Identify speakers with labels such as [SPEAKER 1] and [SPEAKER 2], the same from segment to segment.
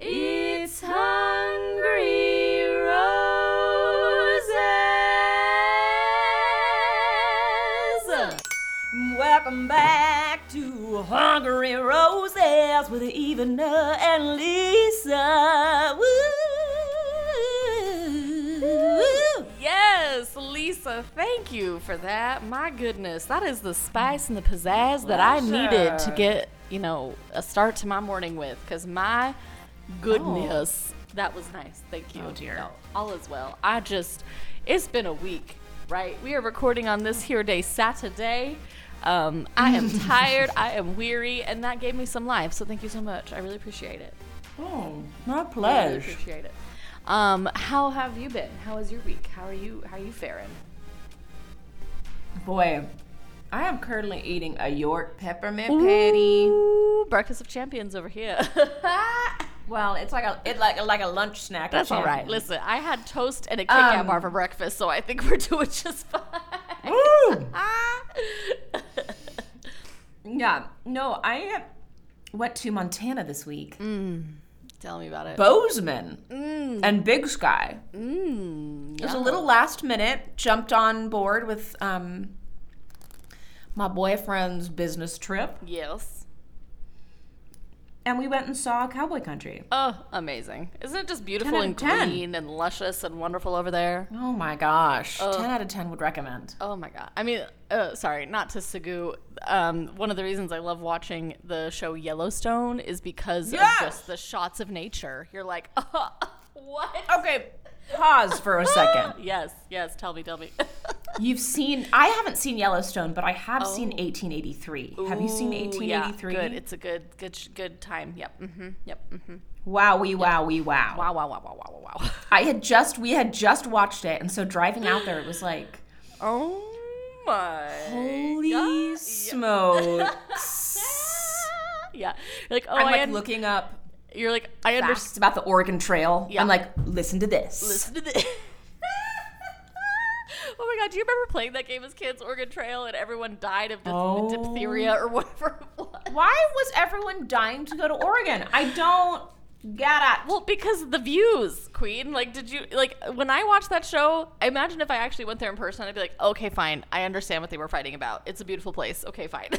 [SPEAKER 1] It's Hungry Roses. Welcome back to Hungry Roses with Ivana and Lisa.
[SPEAKER 2] Thank you for that. My goodness, that is the spice and the pizzazz that I needed to get, you know, a start to my morning with. Because my goodness, that was nice. Thank you.
[SPEAKER 1] Oh, dear.
[SPEAKER 2] No, all is well. I just, it's been a week, right? We are recording on this here day, Saturday. Um, I am tired, I am weary, and that gave me some life. So thank you so much. I really appreciate it.
[SPEAKER 1] Oh, my pleasure.
[SPEAKER 2] I really appreciate it. Um, how have you been? How was your week? How are you? How are you faring?
[SPEAKER 1] Boy, I am currently eating a York peppermint patty.
[SPEAKER 2] Ooh, breakfast of champions over here.
[SPEAKER 1] Well, it's like a it like like a lunch snack.
[SPEAKER 2] That's all right. Listen, I had toast and a Kit Kat
[SPEAKER 1] Um,
[SPEAKER 2] bar for breakfast, so I think we're doing just fine.
[SPEAKER 1] Woo! Yeah, no, I went to Montana this week.
[SPEAKER 2] Tell me about it.
[SPEAKER 1] Bozeman and Big Sky.
[SPEAKER 2] Mm,
[SPEAKER 1] It was a little last minute. Jumped on board with um, my boyfriend's business trip,
[SPEAKER 2] yes.
[SPEAKER 1] And we went and saw cowboy country.
[SPEAKER 2] Oh, amazing! Isn't it just beautiful and
[SPEAKER 1] of 10.
[SPEAKER 2] green and luscious and wonderful over there?
[SPEAKER 1] Oh my gosh,
[SPEAKER 2] Ugh.
[SPEAKER 1] ten out of ten would recommend.
[SPEAKER 2] Oh my god! I mean, uh, sorry, not to Sagu. Um, one of the reasons I love watching the show Yellowstone is because
[SPEAKER 1] Yes!
[SPEAKER 2] of just the shots of nature. You're like, oh, what?
[SPEAKER 1] Okay, pause for a second.
[SPEAKER 2] Yes, yes. Tell me, tell me.
[SPEAKER 1] You've seen? I haven't seen Yellowstone, but I have seen
[SPEAKER 2] Oh.
[SPEAKER 1] 1883. Have you seen
[SPEAKER 2] Ooh, yeah,
[SPEAKER 1] 1883?
[SPEAKER 2] good. It's a good, good, good time. Yep. Mm-hmm. Yep. Mm-hmm.
[SPEAKER 1] Wowie, wowie, wow.
[SPEAKER 2] We, wow, wow, wow, wow, wow, wow, wow.
[SPEAKER 1] I had just we had just watched it, and so driving out there, it was like,
[SPEAKER 2] Oh my.
[SPEAKER 1] holy
[SPEAKER 2] God.
[SPEAKER 1] smokes!
[SPEAKER 2] Yeah. You're like, oh,
[SPEAKER 1] I'm
[SPEAKER 2] I
[SPEAKER 1] like looking up
[SPEAKER 2] You're like, I understand.
[SPEAKER 1] about the Oregon Trail.
[SPEAKER 2] Yeah.
[SPEAKER 1] I'm like, listen to this.
[SPEAKER 2] Listen to this. oh my god, do you remember playing that game as kids, Oregon Trail, and everyone died of
[SPEAKER 1] Oh.
[SPEAKER 2] diphtheria or whatever?
[SPEAKER 1] Why was everyone dying to go to Oregon? I don't get it.
[SPEAKER 2] Well, because the views, Queen. Like, did you like when I watched that show? I imagine if I actually went there in person, I'd be like, okay, fine, I understand what they were fighting about. It's a beautiful place. Okay, fine.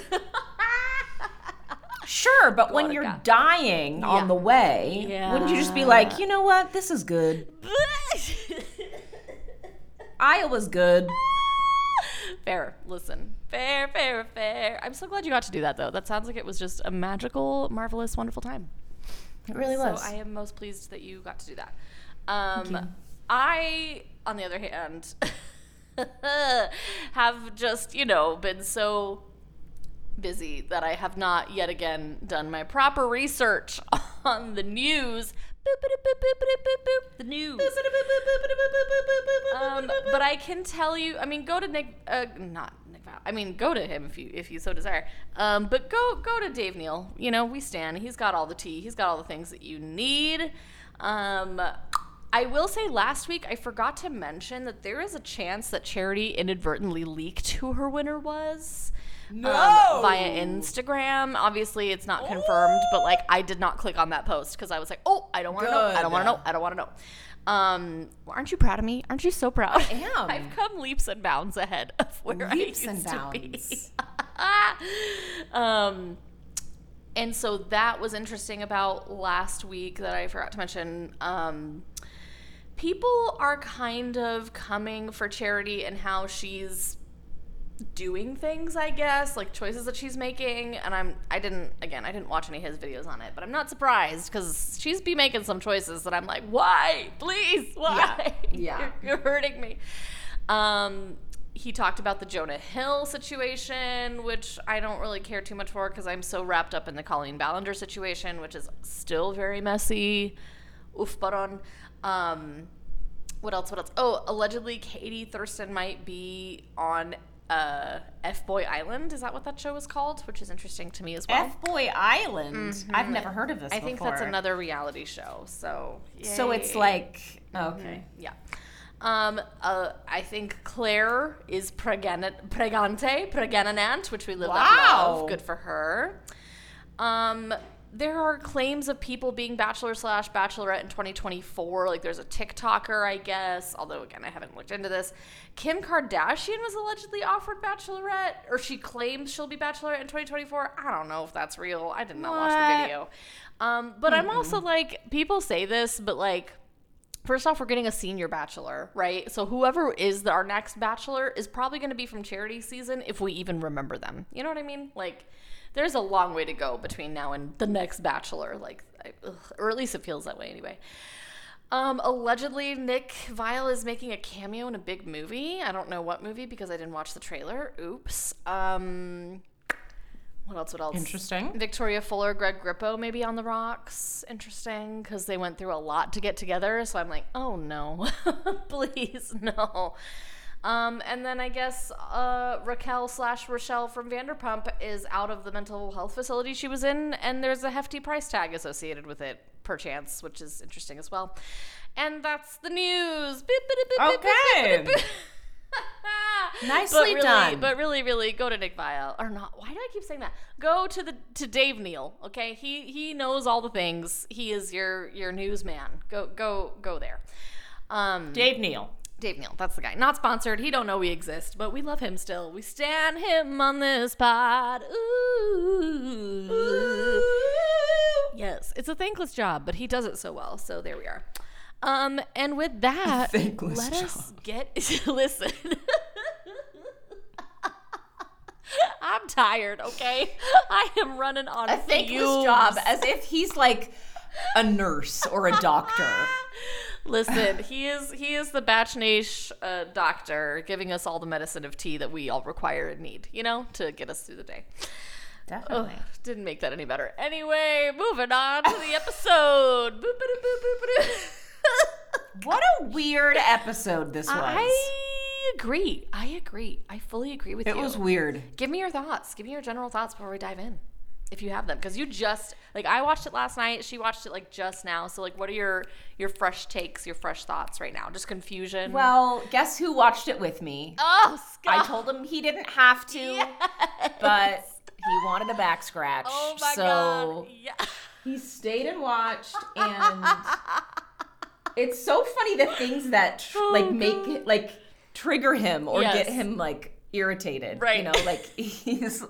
[SPEAKER 1] Sure, but when you're
[SPEAKER 2] God.
[SPEAKER 1] dying
[SPEAKER 2] Yeah.
[SPEAKER 1] on the way, wouldn't you just be like, you know what? This is good. Iowa's good.
[SPEAKER 2] fair. Listen, fair, fair, fair. I'm so glad you got to do that, though. That sounds like it was just a magical, marvelous, wonderful time.
[SPEAKER 1] It really was.
[SPEAKER 2] So I am most pleased that you got to do that. Um, I, on the other hand, have just, you know, been so busy that I have not yet again done my proper research on the news. The news. Um, but I can tell you, I mean, go to Nick, uh, not Nick Viall. I mean, go to him if you if you so desire. Um, but go go to Dave Neal. You know, we stand. He's got all the tea. He's got all the things that you need. Um, I will say, last week I forgot to mention that there is a chance that Charity inadvertently leaked who her winner was. Um,
[SPEAKER 1] No!
[SPEAKER 2] via Instagram. Obviously, it's not confirmed, but like I did not click on that post because I was like, oh, I don't want to know. I don't want to know. I don't want to know. Um, well, aren't you proud of me? Aren't you so proud? I
[SPEAKER 1] am.
[SPEAKER 2] I've come leaps and bounds ahead of where
[SPEAKER 1] Leaps
[SPEAKER 2] I used to be. um, and so that was interesting about last week that I forgot to mention. Um, people are kind of coming for charity and how she's doing things i guess like choices that she's making and i'm i didn't again i didn't watch any of his videos on it but i'm not surprised because she's be making some choices that i'm like why please why
[SPEAKER 1] Yeah.
[SPEAKER 2] you're, you're hurting me um he talked about the jonah hill situation which i don't really care too much for because i'm so wrapped up in the colleen ballinger situation which is still very messy oof baron um what else? What else? Oh, allegedly Katie Thurston might be on uh, F Boy Island. Is that what that show is called? Which is interesting to me as well.
[SPEAKER 1] F Boy Island. I've never heard of this.
[SPEAKER 2] I think that's another reality show. So
[SPEAKER 1] So it's
[SPEAKER 2] yay.
[SPEAKER 1] like okay.
[SPEAKER 2] yeah. Um, uh, I think Claire is pregana- pregante, pregnant, which we live that love. Good for her. Um, there are claims of people being bachelor slash bachelorette in 2024. Like there's a TikToker, I guess. Although again, I haven't looked into this. Kim Kardashian was allegedly offered bachelorette, or she claims she'll be bachelorette in 2024. I don't know if that's real. I did not watch the video. Um, but I'm also like, people say this, but like. First off, we're getting a senior bachelor, right? So whoever is the, our next bachelor is probably going to be from charity season if we even remember them. You know what I mean? Like, there's a long way to go between now and the next bachelor. Like, I, ugh, or at least it feels that way anyway. Um, allegedly, Nick Viall is making a cameo in a big movie. I don't know what movie because I didn't watch the trailer. Oops. Um, what else? What else?
[SPEAKER 1] Interesting.
[SPEAKER 2] Victoria Fuller, Greg Grippo, maybe on the rocks. Interesting because they went through a lot to get together. So I'm like, oh no, please no. Um, and then I guess uh, Raquel slash Rochelle from Vanderpump is out of the mental health facility she was in, and there's a hefty price tag associated with it, perchance, which is interesting as well. And that's the news.
[SPEAKER 1] Okay. Nicely
[SPEAKER 2] but really,
[SPEAKER 1] done.
[SPEAKER 2] But really, really, go to Nick Viall or not? Why do I keep saying that? Go to the to Dave Neal. Okay, he he knows all the things. He is your your newsman. Go go go there. Um,
[SPEAKER 1] Dave Neal.
[SPEAKER 2] Dave Neal, that's the guy. Not sponsored. He don't know we exist, but we love him still. We stand him on this pod. Ooh. Yes, it's a thankless job, but he does it so well. So there we are. Um, and with that,
[SPEAKER 1] thankless
[SPEAKER 2] let us get listen. I'm tired. Okay, I am running on
[SPEAKER 1] A thankless
[SPEAKER 2] fumes.
[SPEAKER 1] job, as if he's like a nurse or a doctor.
[SPEAKER 2] Listen, he is he is the Batchnage uh, doctor, giving us all the medicine of tea that we all require and need, you know, to get us through the day.
[SPEAKER 1] Definitely.
[SPEAKER 2] Didn't make that any better. Anyway, moving on to the episode.
[SPEAKER 1] What a weird episode this was.
[SPEAKER 2] I agree. I agree. I fully agree with
[SPEAKER 1] it
[SPEAKER 2] you.
[SPEAKER 1] It was weird.
[SPEAKER 2] Give me your thoughts. Give me your general thoughts before we dive in. If you have them, because you just like I watched it last night. She watched it like just now. So like, what are your your fresh takes, your fresh thoughts right now? Just confusion.
[SPEAKER 1] Well, guess who watched it with me?
[SPEAKER 2] oh, Scott.
[SPEAKER 1] I told him he didn't have to, but he wanted a back scratch.
[SPEAKER 2] Oh my
[SPEAKER 1] so
[SPEAKER 2] god. Yeah.
[SPEAKER 1] he stayed and watched, and it's so funny the things that tr-
[SPEAKER 2] Oh,
[SPEAKER 1] like make it like trigger him or
[SPEAKER 2] Yes.
[SPEAKER 1] get him like irritated.
[SPEAKER 2] Right.
[SPEAKER 1] You know, like he's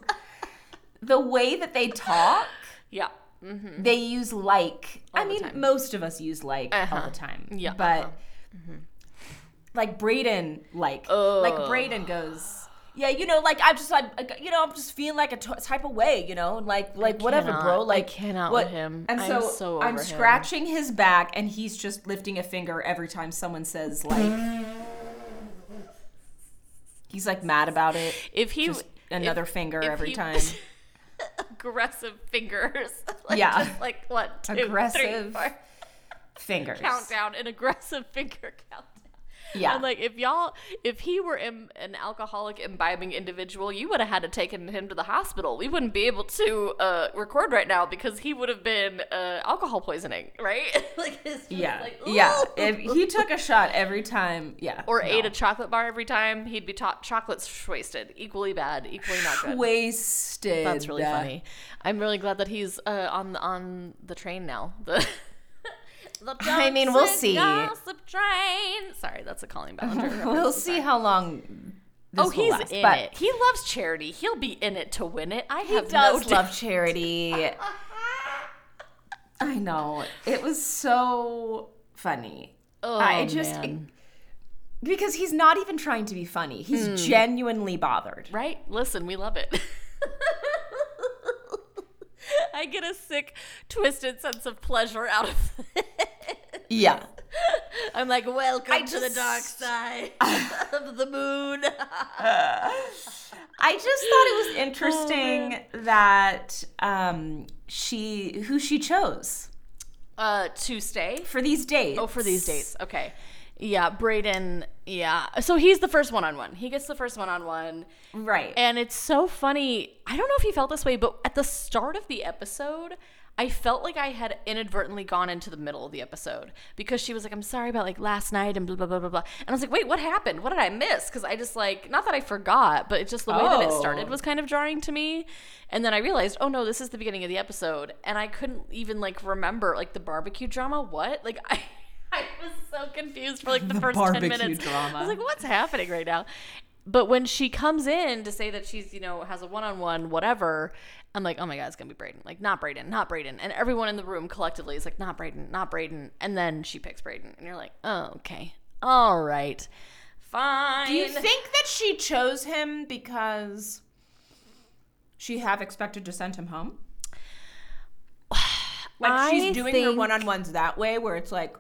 [SPEAKER 1] the way that they talk.
[SPEAKER 2] Yeah. Mm-hmm.
[SPEAKER 1] They use like. I
[SPEAKER 2] All the
[SPEAKER 1] mean,
[SPEAKER 2] time.
[SPEAKER 1] most of us use like all
[SPEAKER 2] Uh-huh.
[SPEAKER 1] the time.
[SPEAKER 2] Yeah,
[SPEAKER 1] But
[SPEAKER 2] uh-huh.
[SPEAKER 1] like Brayden, like like Brayden goes. Yeah, you know, like I'm just like, you know, I'm just feeling like a t- type of way, you know, and like, like whatever,
[SPEAKER 2] cannot.
[SPEAKER 1] bro.
[SPEAKER 2] I
[SPEAKER 1] Like,
[SPEAKER 2] cannot
[SPEAKER 1] what?
[SPEAKER 2] with him.
[SPEAKER 1] And
[SPEAKER 2] I'm
[SPEAKER 1] so,
[SPEAKER 2] so
[SPEAKER 1] I'm
[SPEAKER 2] over him.
[SPEAKER 1] scratching his back, and he's just lifting a finger every time someone says like. he's like mad about it.
[SPEAKER 2] If he
[SPEAKER 1] Just another
[SPEAKER 2] if-
[SPEAKER 1] finger
[SPEAKER 2] if
[SPEAKER 1] every
[SPEAKER 2] he-
[SPEAKER 1] time.
[SPEAKER 2] aggressive fingers. like,
[SPEAKER 1] Yeah.
[SPEAKER 2] Just like what? Two,
[SPEAKER 1] Aggressive
[SPEAKER 2] three.
[SPEAKER 1] Fingers.
[SPEAKER 2] countdown, an aggressive finger countdown.
[SPEAKER 1] Yeah.
[SPEAKER 2] I'm like, if y'all, if he were Im- an alcoholic imbibing individual, you would have had to taken him to the hospital. We wouldn't be able to uh, record right now because he would have been uh, alcohol poisoning, right? like, just
[SPEAKER 1] yeah.
[SPEAKER 2] like,
[SPEAKER 1] yeah. If he took a shot every time, yeah.
[SPEAKER 2] or
[SPEAKER 1] no.
[SPEAKER 2] ate a chocolate bar every time, he'd be ta- chocolates wasted. Equally bad, equally not good.
[SPEAKER 1] wasted.
[SPEAKER 2] That's really funny. I'm really glad that he's uh, on on the train now. The
[SPEAKER 1] I mean, we'll see.
[SPEAKER 2] Gossip train. Sorry, that's a Colleen Ballinger.
[SPEAKER 1] We'll see how long. This
[SPEAKER 2] Oh, he's
[SPEAKER 1] last,
[SPEAKER 2] in
[SPEAKER 1] but
[SPEAKER 2] it. He loves charity. He'll be in it to win it. I
[SPEAKER 1] He
[SPEAKER 2] have
[SPEAKER 1] does
[SPEAKER 2] no
[SPEAKER 1] love charity. I know. It was so funny.
[SPEAKER 2] Oh,
[SPEAKER 1] I just
[SPEAKER 2] man.
[SPEAKER 1] because he's not even trying to be funny. He's
[SPEAKER 2] Hmm.
[SPEAKER 1] genuinely bothered.
[SPEAKER 2] right. Listen, we love it. I get a sick, twisted sense of pleasure out of it.
[SPEAKER 1] Yeah.
[SPEAKER 2] I'm like, welcome
[SPEAKER 1] I
[SPEAKER 2] to the dark side of the moon.
[SPEAKER 1] I just thought it was
[SPEAKER 2] Oh,
[SPEAKER 1] interesting that um she who she chose
[SPEAKER 2] uh, to stay.
[SPEAKER 1] for these dates.
[SPEAKER 2] Oh, for these dates. Okay. Yeah, Brayden. Yeah. So he's the first one on one. He gets the first one on one.
[SPEAKER 1] Right.
[SPEAKER 2] And it's so funny. I don't know if he felt this way, but at the start of the episode, I felt like I had inadvertently gone into the middle of the episode because she was like, I'm sorry about like last night and blah, blah, blah, blah, blah. And I was like, wait, what happened? What did I miss? Because I just like, not that I forgot, but it's just the way that it started
[SPEAKER 1] Oh.
[SPEAKER 2] was kind of jarring to me. And then I realized, oh no, this is the beginning of the episode. And I couldn't even like remember like the barbecue drama. What? Like, I. I was so confused for like the,
[SPEAKER 1] The
[SPEAKER 2] first 10
[SPEAKER 1] barbecue
[SPEAKER 2] minutes. I was like, what's happening right now? But when she comes in to say that she's, you know, has a one on one, whatever, I'm like, oh my God, it's going to be Brayden. Like, not Brayden, not Brayden. And everyone in the room collectively is like, not Brayden, not Brayden. And then she picks Brayden. And you're like, oh, okay. All right. Fine.
[SPEAKER 1] Do you think that she chose him because she have expected to send him home? Like she's
[SPEAKER 2] I
[SPEAKER 1] doing her
[SPEAKER 2] think-
[SPEAKER 1] one-on-ones that way, where it's like,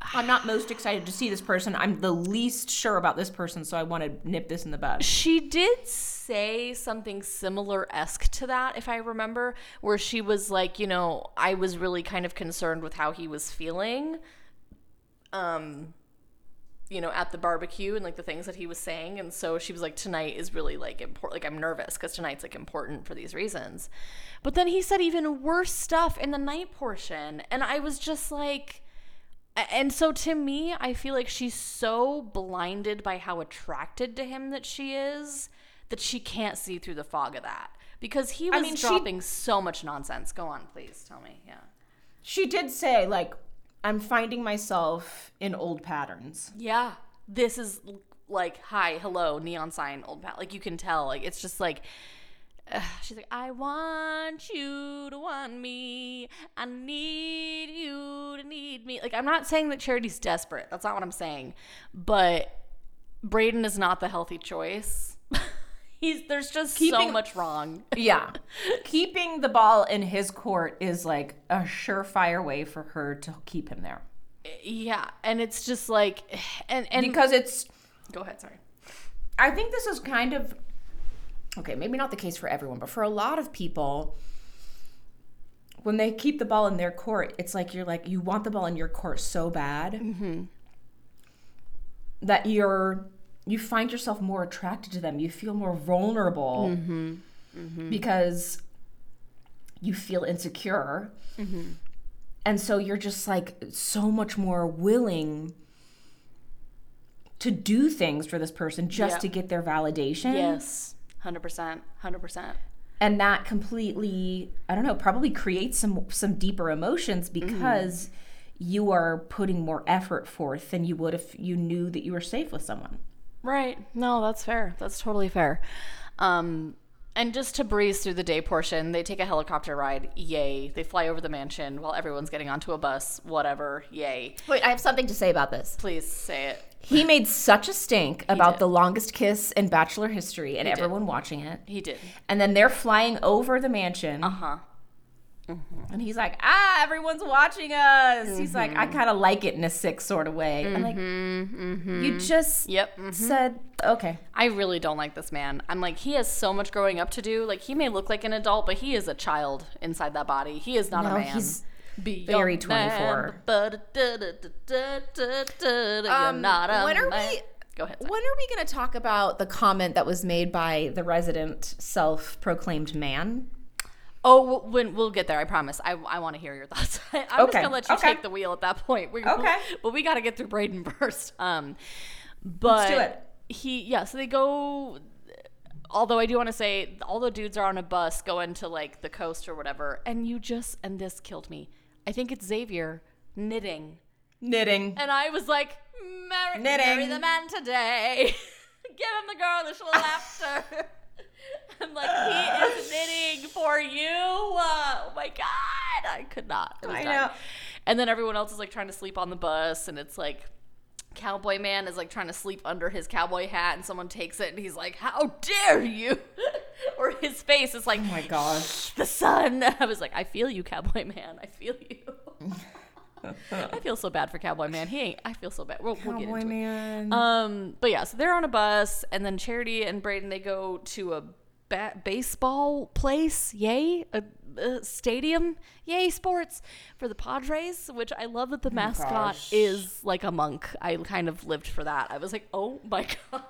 [SPEAKER 1] I'm not most excited to see this person. I'm the least sure about this person, so I want to nip this in the bud.
[SPEAKER 2] She did say something similar esque to that, if I remember, where she was like, you know, I was really kind of concerned with how he was feeling. Um, you know, at the barbecue and like the things that he was saying. And so she was like, tonight is really like important. Like, I'm nervous because tonight's like important for these reasons. But then he said even worse stuff in the night portion. And I was just like, and so to me, I feel like she's so blinded by how attracted to him that she is that she can't see through the fog of that. Because he was
[SPEAKER 1] mean, she-
[SPEAKER 2] dropping so much nonsense. Go on, please tell me. Yeah.
[SPEAKER 1] She did say like, I'm finding myself in old patterns.
[SPEAKER 2] Yeah. This is like, hi, hello, neon sign, old pat. Like, you can tell. Like, it's just like, she's like, I want you to want me. I need you to need me. Like, I'm not saying that Charity's desperate. That's not what I'm saying. But Brayden is not the healthy choice. He's there's just so much wrong.
[SPEAKER 1] Yeah. Keeping the ball in his court is like a surefire way for her to keep him there.
[SPEAKER 2] Yeah, and it's just like, and and
[SPEAKER 1] Because it's
[SPEAKER 2] go ahead, sorry.
[SPEAKER 1] I think this is kind of okay, maybe not the case for everyone, but for a lot of people, when they keep the ball in their court, it's like you're like you want the ball in your court so bad mm-hmm. that you're you find yourself more attracted to them. You feel more vulnerable mm-hmm. Mm-hmm. because you feel insecure. And so you're just like so much more willing to do things for this person just
[SPEAKER 2] Yeah.
[SPEAKER 1] to get their validation.
[SPEAKER 2] Yes, hundred percent, hundred percent.
[SPEAKER 1] And that completely, I don't know, probably creates some some deeper emotions because you are putting more effort forth than you would if you knew that you were safe with someone.
[SPEAKER 2] Right. No, that's fair. That's totally fair. Um, and just to breeze through the day portion, they take a helicopter ride. Yay. They fly over the mansion while everyone's getting onto a bus. Whatever. Yay.
[SPEAKER 1] Wait, I have something to say about this.
[SPEAKER 2] Please say it.
[SPEAKER 1] He made such a stink about
[SPEAKER 2] did.
[SPEAKER 1] the longest kiss in Bachelor history and everyone watching it.
[SPEAKER 2] He did.
[SPEAKER 1] And then they're flying over the mansion.
[SPEAKER 2] Uh huh.
[SPEAKER 1] And he's like, ah, everyone's watching us. He's like, I kind of like it in a sick sort of way. I'm like, you just
[SPEAKER 2] Yep.
[SPEAKER 1] said, okay.
[SPEAKER 2] I really don't like this man. I'm like, he has so much growing up to do. Like, he may look like an adult, but he is a child inside that body. He is not
[SPEAKER 1] No,
[SPEAKER 2] a man.
[SPEAKER 1] he's
[SPEAKER 2] Be
[SPEAKER 1] very 24.
[SPEAKER 2] man,
[SPEAKER 1] Um,
[SPEAKER 2] not a
[SPEAKER 1] when are
[SPEAKER 2] man.
[SPEAKER 1] we-
[SPEAKER 2] Go ahead. sorry.
[SPEAKER 1] When are we going to talk about the comment that was made by the resident self proclaimed man?
[SPEAKER 2] Oh, we'll- when we'll get there, I promise. I, I want to hear your thoughts. I'm just gonna let you
[SPEAKER 1] okay.
[SPEAKER 2] take the wheel at that point. We,
[SPEAKER 1] Okay.
[SPEAKER 2] but we got to get through Brayden first. Um, but Let's
[SPEAKER 1] do it.
[SPEAKER 2] he yeah. So they go. Although I do want to say, all the dudes are on a bus going to like the coast or whatever, and you just and this killed me. I think it's Xavier knitting,
[SPEAKER 1] Knitting.
[SPEAKER 2] and I was like, marry,
[SPEAKER 1] Knitting.
[SPEAKER 2] marry the man today. Give him the girlish laughter. I'm like, he is knitting for you. Oh my god, I could not. It
[SPEAKER 1] I know.
[SPEAKER 2] And then everyone else is like trying to sleep on the bus, and it's like. Cowboy man is like trying to sleep under his cowboy hat, and someone takes it, and he's like, "How dare you!" or his face is like,
[SPEAKER 1] Oh my gosh.
[SPEAKER 2] the sun. I was like, I feel you, Cowboy Man. I feel you. I feel so bad for Cowboy Man. He ain't. I feel so bad. We'll, we'll get
[SPEAKER 1] Cowboy
[SPEAKER 2] into it.
[SPEAKER 1] man.
[SPEAKER 2] Um, but yeah, so they're on a bus, and then Charity and Brayden they go to a ba- baseball place. Yay, a, a stadium. Yay, sports for the Padres. Which I love that the mascot
[SPEAKER 1] gosh.
[SPEAKER 2] is like a monk. I kind of lived for that. I was like, oh my god.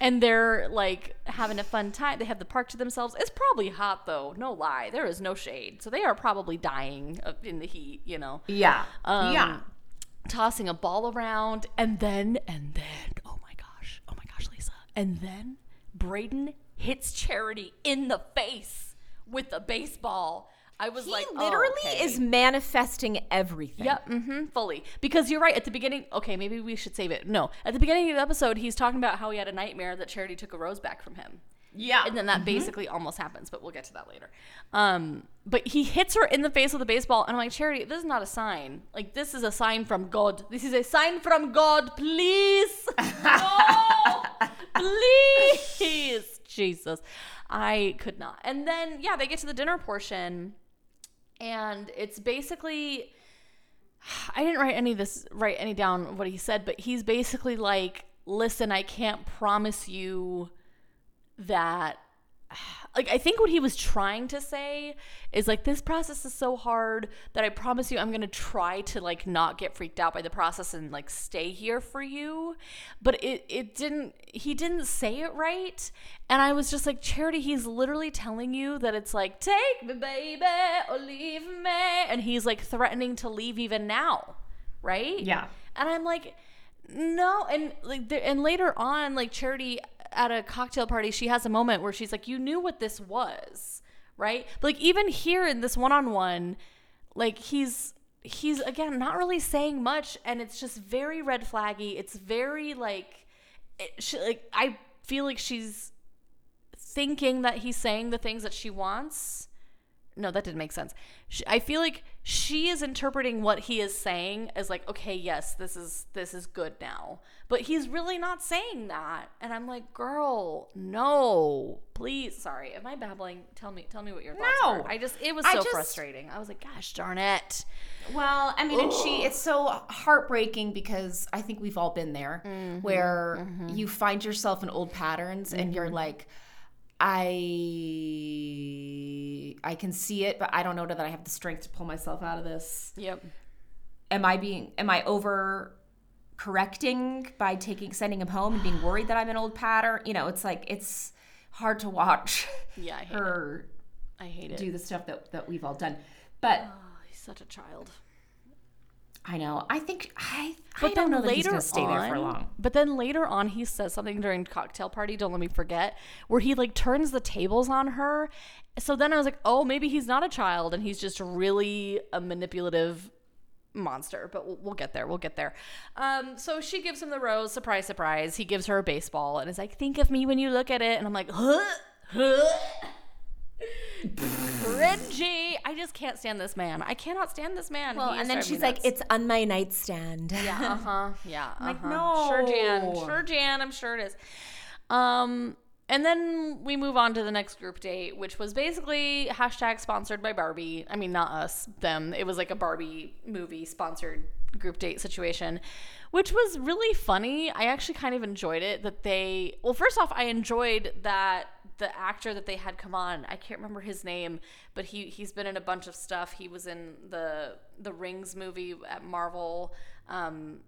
[SPEAKER 2] and they're like having a fun time. They have the park to themselves. It's probably hot though, no lie. There is no shade, so they are probably dying in the heat. You know.
[SPEAKER 1] Yeah.
[SPEAKER 2] Um,
[SPEAKER 1] yeah.
[SPEAKER 2] tossing a ball around, and then, and then, oh my gosh, oh my gosh, Lisa. And then Brayden hits Charity in the face with a baseball. I was
[SPEAKER 1] He
[SPEAKER 2] like, oh,
[SPEAKER 1] literally
[SPEAKER 2] okay.
[SPEAKER 1] is manifesting everything.
[SPEAKER 2] Yep, mm-hmm, fully. Because you're right. At the beginning, okay, maybe we should save it. No, at the beginning of the episode, he's talking about how he had a nightmare that Charity took a rose back from him.
[SPEAKER 1] Yeah.
[SPEAKER 2] And then that basically almost happens, but we'll get to that later. Um, but he hits her in the face with a baseball, and I'm like, Charity, this is not a sign. Like, this is a sign from God. This is a sign from God. Please. No. Please. Jesus. I could not. And then, yeah, they get to the dinner portion, and it's basically. I didn't write any of this, write any down what he said, but he's basically like, listen, I can't promise you that like I think what he was trying to say is like this process is so hard that I promise you I'm going to try to like not get freaked out by the process and like stay here for you but it it didn't he didn't say it right and I was just like charity he's literally telling you that it's like take me baby or leave me and he's like threatening to leave even now right
[SPEAKER 1] Yeah.
[SPEAKER 2] and I'm like, no. And like, there, and later on, like Charity at a cocktail party, she has a moment where she's like, you knew what this was, right? But like even here in this one-on-one, like he's he's again not really saying much, and it's just very red flaggy. It's very like, it, she, like I feel like she's thinking that he's saying the things that she wants. No, that didn't make sense. Sh I feel like she is interpreting what he is saying as like, okay, yes, this is this is good now. But he's really not saying that. And I'm like, girl, no. Please, sorry. Am I babbling? Tell me tell me what your thoughts
[SPEAKER 1] No.
[SPEAKER 2] are. I just it was so
[SPEAKER 1] just-
[SPEAKER 2] frustrating. I was like, gosh darn it.
[SPEAKER 1] Well, I mean, and she, it's so heartbreaking because I think we've all been there mm-hmm. where mm-hmm. you find yourself in old patterns and you're mm-hmm. like, I, I can see it, but I don't know that I have the strength to pull myself out of this.
[SPEAKER 2] Yep.
[SPEAKER 1] Am I being, am I over correcting by taking, sending him home and being worried that I'm an old pattern? You know, it's like, it's hard to watch
[SPEAKER 2] Yeah, I hate it.
[SPEAKER 1] her
[SPEAKER 2] I hate it.
[SPEAKER 1] do the stuff that, that we've all done. But
[SPEAKER 2] Oh, he's such a child.
[SPEAKER 1] I know. I think I.
[SPEAKER 2] But
[SPEAKER 1] I
[SPEAKER 2] then
[SPEAKER 1] don't know that he's
[SPEAKER 2] later
[SPEAKER 1] stay
[SPEAKER 2] on,
[SPEAKER 1] there for long.
[SPEAKER 2] But then later on, he says something during cocktail party. Don't let me forget, where he like turns the tables on her. So then I was like, oh, maybe he's not a child and he's just really a manipulative monster. But we'll, we'll get there. We'll get there. Um, so she gives him the rose. Surprise, surprise. He gives her a baseball and is like, think of me when you look at it. And I'm like, huh, huh. Cringy. I just can't stand this man. I cannot stand this man.
[SPEAKER 1] Well,
[SPEAKER 2] He
[SPEAKER 1] and then she's like,
[SPEAKER 2] nuts.
[SPEAKER 1] "It's on my nightstand."
[SPEAKER 2] Yeah, uh huh. Yeah, uh-huh.
[SPEAKER 1] like,
[SPEAKER 2] Sure, Jan.
[SPEAKER 1] no.
[SPEAKER 2] Sure, Jan. I'm sure it is. Um, and then we move on to the next group date, which was basically hashtag sponsored by Barbie. I mean, not us, them. It was like a Barbie movie sponsored group date situation, which was really funny. I actually kind of enjoyed it that they, well, first off, I enjoyed that the actor that they had come on, I can't remember his name, but he he's been in a bunch of stuff. He was in the the Rings movie at Marvel. Um,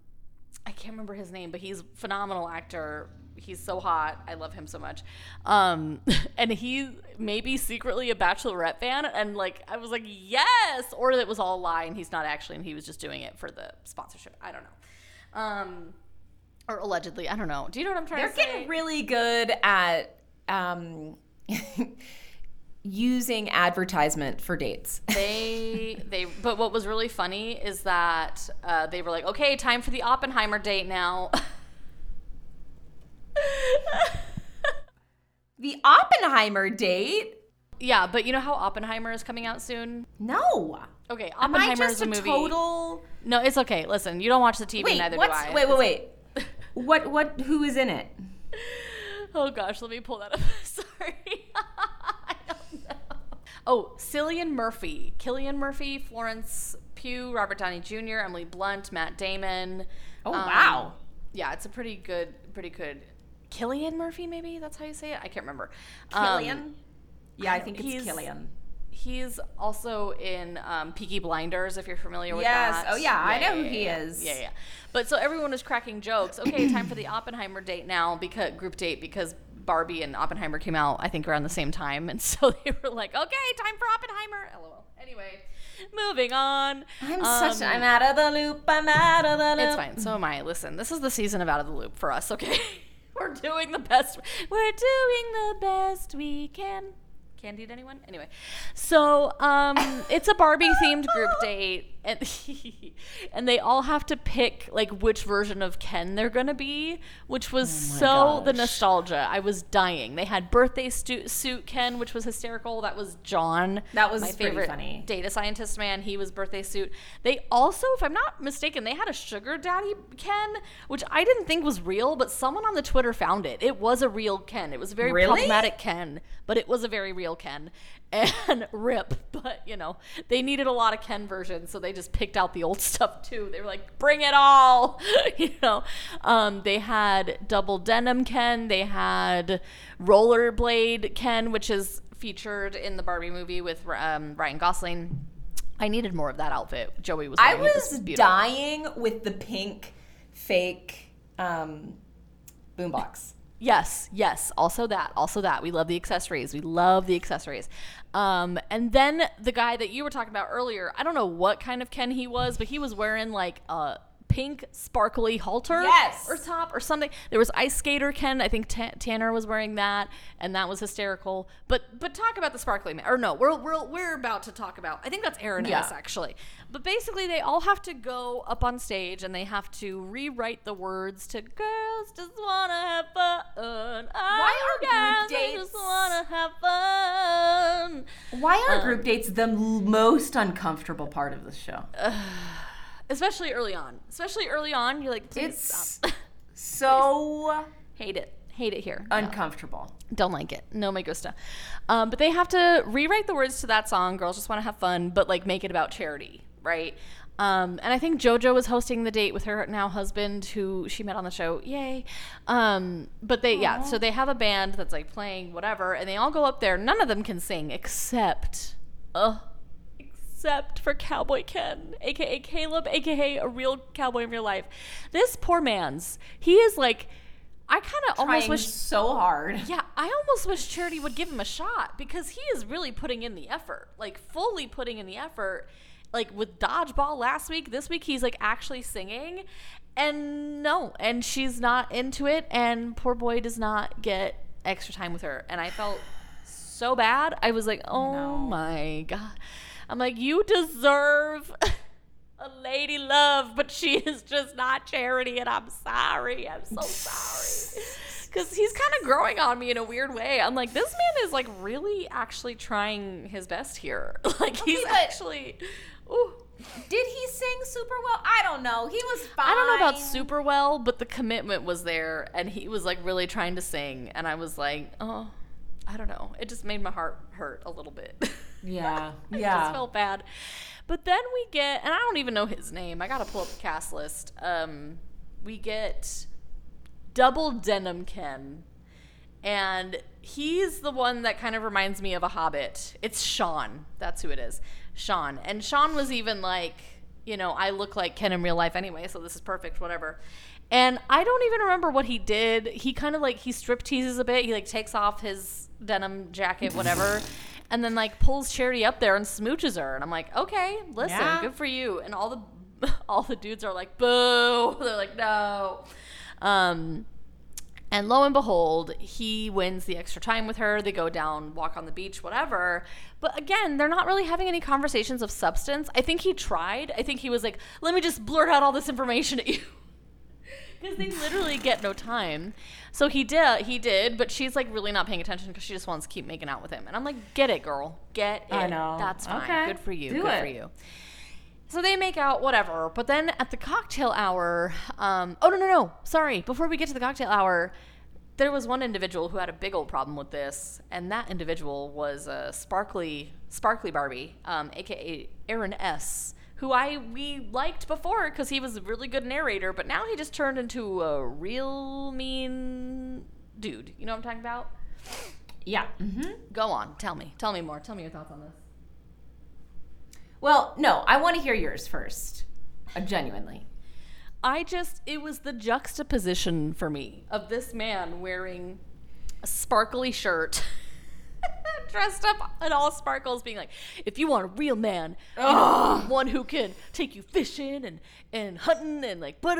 [SPEAKER 2] I can't remember his name, but he's a phenomenal actor. He's so hot. I love him so much. Um, and he maybe secretly a Bachelorette fan, and like I was like, yes, or that was all a lie, and he's not actually, and he was just doing it for the sponsorship. I don't know. Um, or allegedly, I don't know. Do you know what I'm trying
[SPEAKER 1] They're
[SPEAKER 2] to say?
[SPEAKER 1] They're getting really good at um, using advertisement for dates.
[SPEAKER 2] they they but what was really funny is that uh, they were like okay time for the oppenheimer date now
[SPEAKER 1] The Oppenheimer date?
[SPEAKER 2] yeah but you know how oppenheimer is coming out soon
[SPEAKER 1] No.
[SPEAKER 2] okay
[SPEAKER 1] Am I
[SPEAKER 2] oppenheimer
[SPEAKER 1] just
[SPEAKER 2] is a
[SPEAKER 1] a
[SPEAKER 2] movie
[SPEAKER 1] total?
[SPEAKER 2] no it's okay listen you don't watch the tv
[SPEAKER 1] Wait,
[SPEAKER 2] neither do i
[SPEAKER 1] Wait, wait, wait. what? What? Who is in it?
[SPEAKER 2] Oh gosh let me pull that up sorry I don't know. oh cillian murphy killian murphy florence pugh robert downey jr emily blunt matt damon
[SPEAKER 1] Oh
[SPEAKER 2] Um,
[SPEAKER 1] wow.
[SPEAKER 2] yeah, it's a pretty good, pretty good. Killian Murphy, maybe that's how you say it. I can't remember. Um,
[SPEAKER 1] yeah, I
[SPEAKER 2] I
[SPEAKER 1] think it's Killian.
[SPEAKER 2] He's also in um, Peaky Blinders, if you're familiar with
[SPEAKER 1] Yes.
[SPEAKER 2] that.
[SPEAKER 1] Oh, yeah, I know who he is.
[SPEAKER 2] Yeah, yeah. But so everyone was cracking jokes. Okay, time for the Oppenheimer date now because group date because Barbie and Oppenheimer came out, I think around the same time, and so they were like, "Okay, time for Oppenheimer." LOL. Anyway, moving on.
[SPEAKER 1] I'm
[SPEAKER 2] Um,
[SPEAKER 1] such. I'm out of the loop. I'm out of the loop.
[SPEAKER 2] It's fine. So am I. Listen, this is the season of Out of the Loop for us, okay? We're doing the best. We're doing the best we can. Candied anyone? Anyway, so um, it's a Barbie themed group date, and and they all have to pick like which version of Ken they're gonna be, which was oh so the nostalgia. I was dying. They had birthday stu- suit Ken, which was hysterical. That was John.
[SPEAKER 1] That was
[SPEAKER 2] my favorite
[SPEAKER 1] funny.
[SPEAKER 2] data scientist man. He was birthday suit. They also, if I'm not mistaken, they had a sugar daddy Ken, which I didn't think was real, but someone on the Twitter found it. It was a real Ken. It was a very
[SPEAKER 1] Really?
[SPEAKER 2] problematic Ken, but it was a very real Ken. And rip, but you know, they needed a lot of Ken versions, so they just picked out the old stuff too. They were like, bring it all, you know. Um, they had double denim Ken. They had rollerblade Ken, which is featured in the Barbie movie with um, Ryan Gosling. I needed more of that outfit. Joey was.
[SPEAKER 1] I.
[SPEAKER 2] It
[SPEAKER 1] was dying with the pink fake um, boombox.
[SPEAKER 2] Yes, yes. Also that. Also that. We love the accessories. We love the accessories. Um, and then the guy that you were talking about earlier, I don't know what kind of Ken he was, but he was wearing like a pink sparkly halter
[SPEAKER 1] Yes.
[SPEAKER 2] or top or something. There was ice skater Ken. I think Ta- Tanner was wearing that, and that was hysterical. But but talk about the sparkly man. Or no, we're we're we're about to talk about. I think that's Aaron
[SPEAKER 1] Yeah.
[SPEAKER 2] S actually. But basically, they all have to go up on stage and they have to rewrite the words to "Girls Just Wanna Have Fun."
[SPEAKER 1] Why are group dates-
[SPEAKER 2] just wanna have fun?
[SPEAKER 1] Why
[SPEAKER 2] Um,
[SPEAKER 1] are group dates the most uncomfortable part of the show?
[SPEAKER 2] Especially early on. Especially early on, you're like, please
[SPEAKER 1] It's
[SPEAKER 2] stop.
[SPEAKER 1] so
[SPEAKER 2] hate it. Hate it here.
[SPEAKER 1] uncomfortable.
[SPEAKER 2] Don't like it. No me gusta. Um, but they have to rewrite the words to that song. Girls just want to have fun, but like make it about charity, right? Um, and I think JoJo was hosting the date with her now husband, who she met on the show. Yay! Um, but they, yeah, so they have a band that's like playing whatever, and they all go up there. None of them can sing except, uh, except for Cowboy Ken, aka Caleb, aka a real cowboy in real life. This poor man's, he is like, I kind of almost wish
[SPEAKER 1] so hard.
[SPEAKER 2] yeah, I almost wish Charity would give him a shot because he is really putting in the effort, like fully putting in the effort. Like with dodgeball last week, this week he's like actually singing, and no, and she's not into it, and poor boy does not get extra time with her, and I felt so bad. I was like, oh
[SPEAKER 1] know.
[SPEAKER 2] my god, I'm like, you deserve. A lady love, but she is just not charity, and I'm sorry. I'm so sorry because he's kind of growing on me in a weird way. I'm like, this man is like really actually trying his best here. like he's
[SPEAKER 1] but-
[SPEAKER 2] actually. Ooh.
[SPEAKER 1] Did he sing super well? I don't know. He was fine.
[SPEAKER 2] I don't know about super well, but the commitment was there, and he was like really trying to sing, and I was like, oh, I don't know. It just made my heart hurt a little bit.
[SPEAKER 1] Yeah,
[SPEAKER 2] I just
[SPEAKER 1] yeah.
[SPEAKER 2] felt bad. But then we get, and I don't even know his name. I gotta pull up the cast list. Um, we get Double Denim Ken, and he's the one that kind of reminds me of a Hobbit. It's Sean. That's who it is. Sean. And Sean was even like, you know, I look like Ken in real life anyway, so this is perfect. Whatever. And I don't even remember what he did. He kind of like he strip teases a bit. He like takes off his denim jacket, whatever, and then like pulls Charity up there and smooches her. And I'm like, okay, listen,
[SPEAKER 1] Yeah.
[SPEAKER 2] good for you. And all the all the dudes are like, boo. They're like, no. Um, and lo and behold, he wins the extra time with her. They go down, walk on the beach, whatever. But again, they're not really having any conversations of substance. I think he tried. I think he was like, let me just blurt out all this information at you. Because they literally get no time. So he did, he did, but she's like really not paying attention because she just wants to keep making out with him. And I'm like, get it, girl. Get it.
[SPEAKER 1] I know.
[SPEAKER 2] That's fine.
[SPEAKER 1] Okay.
[SPEAKER 2] Good for you.
[SPEAKER 1] Do
[SPEAKER 2] Good
[SPEAKER 1] it.
[SPEAKER 2] for you. So they make out, whatever. But then at the cocktail hour, um, oh no no no, sorry. Before we get to the cocktail hour, there was one individual who had a big old problem with this, and that individual was a sparkly, sparkly Barbie, um, aka Aaron S, who I we liked before because he was a really good narrator, but now he just turned into a real mean dude. You know what I'm talking about?
[SPEAKER 1] Yeah. hmm
[SPEAKER 2] Go on, tell me, tell me more, tell me your thoughts on this.
[SPEAKER 1] Well, no, I want to hear yours first. Uh, genuinely.
[SPEAKER 2] I just it was the juxtaposition for me of this man wearing a sparkly shirt. dressed up in all sparkles, being like, "If you want a real man, you know, one who can take you fishing and and hunting and like but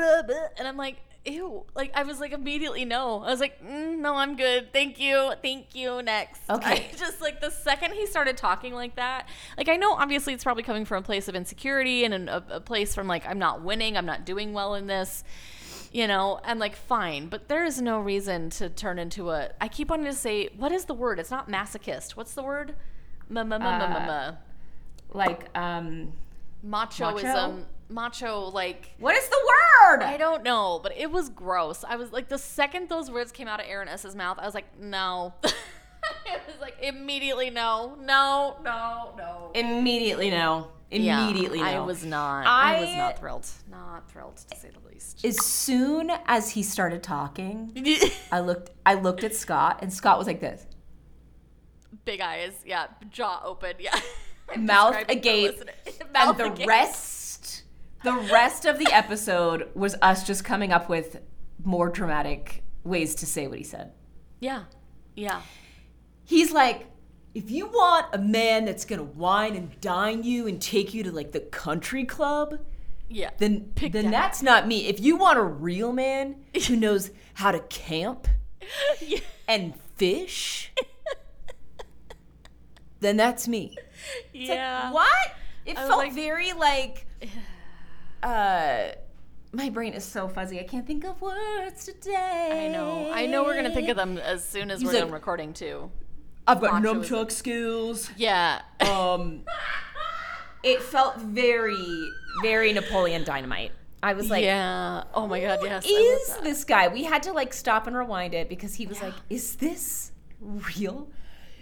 [SPEAKER 2] and I'm like, ew, like I was like immediately no. I was like, mm, no, I'm good, thank you, thank you. Next,
[SPEAKER 1] Okay.
[SPEAKER 2] I just like the second he started talking like that, like I know obviously it's probably coming from a place of insecurity and an- a, a place from like I'm not winning, I'm not doing well in this you know, and like fine, but there is no reason to turn into a. I keep wanting to say, what is the word? It's not masochist. What's the word? Ma ma ma ma ma ma.
[SPEAKER 1] Like, um,
[SPEAKER 2] Machoism. Macho, like
[SPEAKER 1] what is the word?
[SPEAKER 2] I don't know, but it was gross. I was like, the second those words came out of Aaron S.'s mouth, I was like, no. it was like immediately no, no, no, no.
[SPEAKER 1] Immediately no. Immediately
[SPEAKER 2] yeah,
[SPEAKER 1] no.
[SPEAKER 2] I was not. I, was not thrilled. Not thrilled to say the least.
[SPEAKER 1] As soon as he started talking, I looked I looked at Scott and Scott was like this.
[SPEAKER 2] Big eyes, yeah, jaw open, yeah. I'm
[SPEAKER 1] Mouth agape.
[SPEAKER 2] Mouth
[SPEAKER 1] and the
[SPEAKER 2] agape.
[SPEAKER 1] rest the rest of the episode was us just coming up with more dramatic ways to say what he said.
[SPEAKER 2] Yeah, yeah.
[SPEAKER 1] He's like, if you want a man that's gonna wine and dine you and take you to like the country club,
[SPEAKER 2] Yeah.
[SPEAKER 1] then
[SPEAKER 2] Pick
[SPEAKER 1] then
[SPEAKER 2] that.
[SPEAKER 1] that's not me. If you want a real man who knows how to camp
[SPEAKER 2] yeah.
[SPEAKER 1] and fish, then that's me. It's
[SPEAKER 2] yeah.
[SPEAKER 1] like, what? It felt
[SPEAKER 2] like-
[SPEAKER 1] very like uh my brain is so fuzzy. I can't think of words today.
[SPEAKER 2] I know. I know we're gonna think of them as soon as
[SPEAKER 1] He's
[SPEAKER 2] we're
[SPEAKER 1] like-
[SPEAKER 2] done recording too.
[SPEAKER 1] I've got nunchuck skills.
[SPEAKER 2] Yeah.
[SPEAKER 1] Um it felt very very Napoleon Dynamite. I was like
[SPEAKER 2] yeah. Oh my god. Yes. I
[SPEAKER 1] is this guy? We had to like stop and rewind it because he was like, "Is this real?"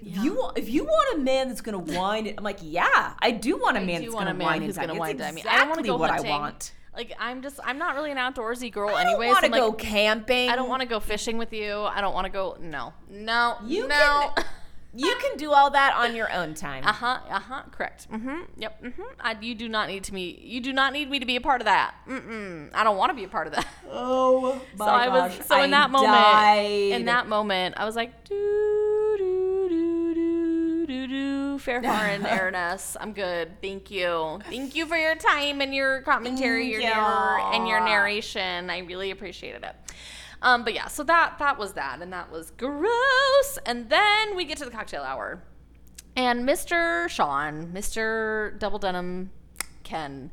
[SPEAKER 1] If you want, if you want a man that's gonna whine, I'm like, yeah, I do want a man that's gonna
[SPEAKER 2] a man
[SPEAKER 1] whine
[SPEAKER 2] who's gonna
[SPEAKER 1] dine.
[SPEAKER 2] wine
[SPEAKER 1] It's
[SPEAKER 2] dine me.
[SPEAKER 1] exactly
[SPEAKER 2] I don't want to go
[SPEAKER 1] what
[SPEAKER 2] hunting.
[SPEAKER 1] I want.
[SPEAKER 2] Like I'm just I'm not really an outdoorsy girl. Anyways.
[SPEAKER 1] I don't want to
[SPEAKER 2] like,
[SPEAKER 1] go camping.
[SPEAKER 2] I don't want to go fishing with you. I don't want to go. No. No.
[SPEAKER 1] You
[SPEAKER 2] no.
[SPEAKER 1] can, you can do all that on your own time.
[SPEAKER 2] Uh huh. Uh huh. Correct. Mm-hmm. Yep. Mm-hmm. I, you do not need to me. You do not need me to be a part of that. Mm-mm. I don't want to be a part of that.
[SPEAKER 1] Oh
[SPEAKER 2] so I was. So in that moment, in that moment, I was like, do do do do do do. Fair Farn, Aaron S. I'm good. Thank you. Thank you for your time and your commentary, your
[SPEAKER 1] Thank
[SPEAKER 2] narr- and your narration. I really appreciated it. Um, but yeah, so that that was that, and that was gross. And then we get to the cocktail hour. And Mr. Sean, Mr. Double Denim Ken,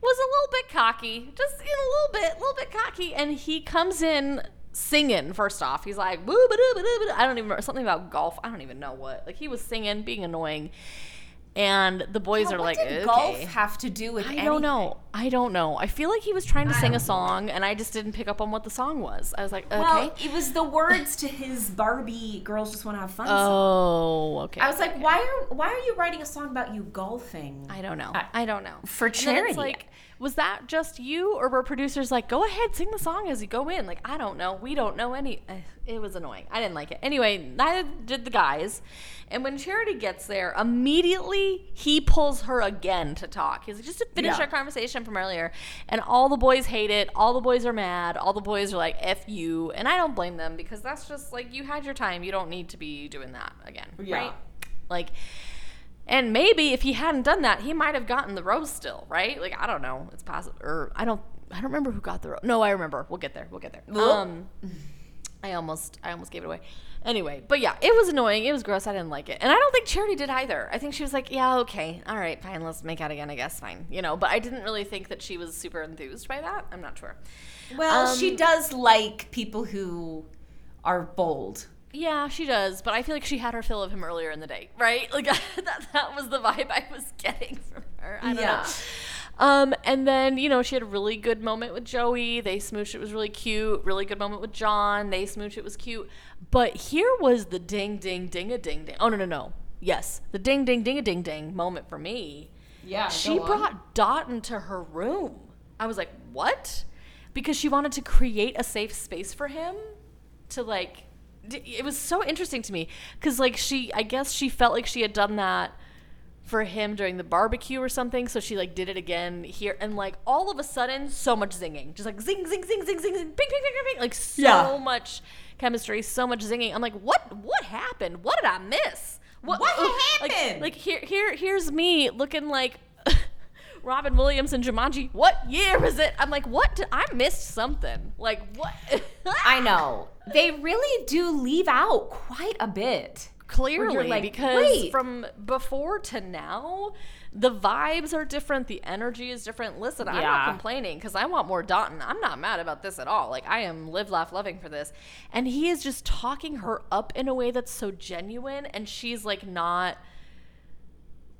[SPEAKER 2] was a little bit cocky, just in a little bit, a little bit cocky. And he comes in singing, first off. He's like. I don't even remember, something about golf. I don't even know what. Like, he was singing, being annoying. And the boys are
[SPEAKER 1] what
[SPEAKER 2] like, okay.
[SPEAKER 1] golf have to do with
[SPEAKER 2] I
[SPEAKER 1] anything?
[SPEAKER 2] don't know. I don't know. I feel like he was trying to sing a song, and I just didn't pick up on what the song was. I was like, okay.
[SPEAKER 1] Well, it was the words to his Barbie "Girls Just Want to Have Fun" song.
[SPEAKER 2] oh, okay.
[SPEAKER 1] I was like, why are why are you writing a song about you golfing?
[SPEAKER 2] I don't know.
[SPEAKER 1] I-
[SPEAKER 2] I, don't know.
[SPEAKER 1] for charity.
[SPEAKER 2] Like, was that just you, or were producers like, go ahead, sing the song as you go in? Like, I don't know. We don't know any. eh, It was annoying. I didn't like it. Anyway, neither did the guys. And when Charity gets there, immediately he pulls her again to talk. He's like, just to finish
[SPEAKER 1] Yeah.
[SPEAKER 2] our conversation from earlier. And all the boys hate it. All the boys are mad. All the boys are like, F you. And I don't blame them because that's just like, you had your time. You don't need to be doing that again.
[SPEAKER 1] Yeah.
[SPEAKER 2] Right? Like, and maybe if he hadn't done that, he might have gotten the rose still, right? Like I don't know. It's possible. Or I don't. I don't remember who got the rose. No, I remember. We'll get there. We'll get there. Um, I almost, I almost gave it away. Anyway, but yeah, it was annoying. It was gross. I didn't like it, and I don't think Charity did either. I think she was like, "Yeah, okay, all right, fine, let's make out again. I guess, fine." You know, but I didn't really think that she was super enthused by that. I'm not sure.
[SPEAKER 1] Well,
[SPEAKER 2] Um,
[SPEAKER 1] she does like people who are bold.
[SPEAKER 2] Yeah, she does, but I feel like she had her fill of him earlier in the day, right? Like that, that was the vibe I was getting from her. I don't
[SPEAKER 1] Yeah.
[SPEAKER 2] know. Um, and then you know she had a really good moment with Joey. They smooched. It was really cute. Really good moment with John. They smooched. It was cute. But here was the ding, ding, ding, a ding, ding. Oh no, no, no. Yes, the ding, ding, ding, a ding, ding moment for me.
[SPEAKER 1] Yeah,
[SPEAKER 2] She brought Dot into her room. I was like, what? Because she wanted to create a safe space for him to like. It was so interesting to me because like she, I guess she felt like she had done that for him during the barbecue or something. So she like did it again here, and like all of a sudden, so much zinging, just like zing, zing, zing, zing, zing, zing, ping, ping, ping, ping, ping, like so
[SPEAKER 1] Yeah.
[SPEAKER 2] much chemistry, so much zinging. I'm like, what? What happened? What did I miss? What,
[SPEAKER 1] What
[SPEAKER 2] like-
[SPEAKER 1] happened?
[SPEAKER 2] Like, here, here, here's me looking like. Robin Williams and Jumanji. What year is it? I'm like, what? Did, I missed something. Like, what?
[SPEAKER 1] I know. They really do leave out quite a bit.
[SPEAKER 2] Clearly,
[SPEAKER 1] like,
[SPEAKER 2] because
[SPEAKER 1] wait.
[SPEAKER 2] from before to now, the vibes are different. The energy is different. Listen, I'm not complaining because I want more Dotun. I'm not mad about this at all. Like, I am live, laugh, loving for this. And he is just talking her up in a way that's so genuine, and she's like not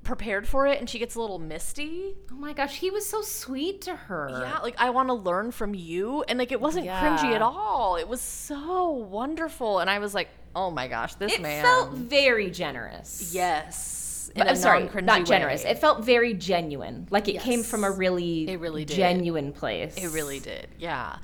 [SPEAKER 2] prepared for it, and she gets a little misty.
[SPEAKER 1] Oh my gosh, he was so sweet to her.
[SPEAKER 2] Yeah, like I want to learn from you, and like it wasn't cringy at all. It was so wonderful, and I was like, oh my gosh, this
[SPEAKER 1] It
[SPEAKER 2] man.
[SPEAKER 1] It felt very generous.
[SPEAKER 2] yes,
[SPEAKER 1] But, uh, sorry, not generous. It felt very genuine. Like it came from a really,
[SPEAKER 2] It really did.
[SPEAKER 1] genuine place.
[SPEAKER 2] It really did, yeah.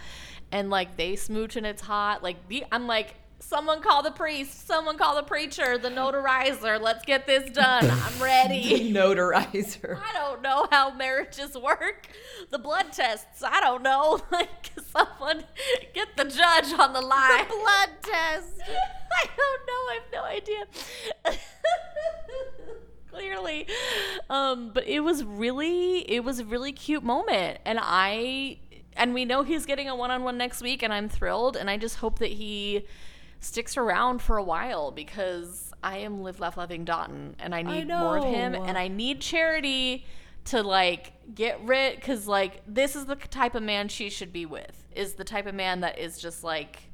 [SPEAKER 2] And like they smooch and it's hot. Like the, I'm like, someone call the priest, someone call the preacher, the notarizer. Let's get this done. I'm ready.
[SPEAKER 1] notarizer.
[SPEAKER 2] I don't know how marriages work. The blood tests, I don't know. Like someone get the judge on the line.
[SPEAKER 1] The blood test.
[SPEAKER 2] I don't know. I have no idea. Clearly. Um, but it was really it was a really cute moment. And I and we know he's getting a one-on-one next week and I'm thrilled and I just hope that he sticks around for a while because I am live laugh loving Dotun and I need more of him and I need charity to like get rid because like this is the type of man she should be with is the type of man that is just like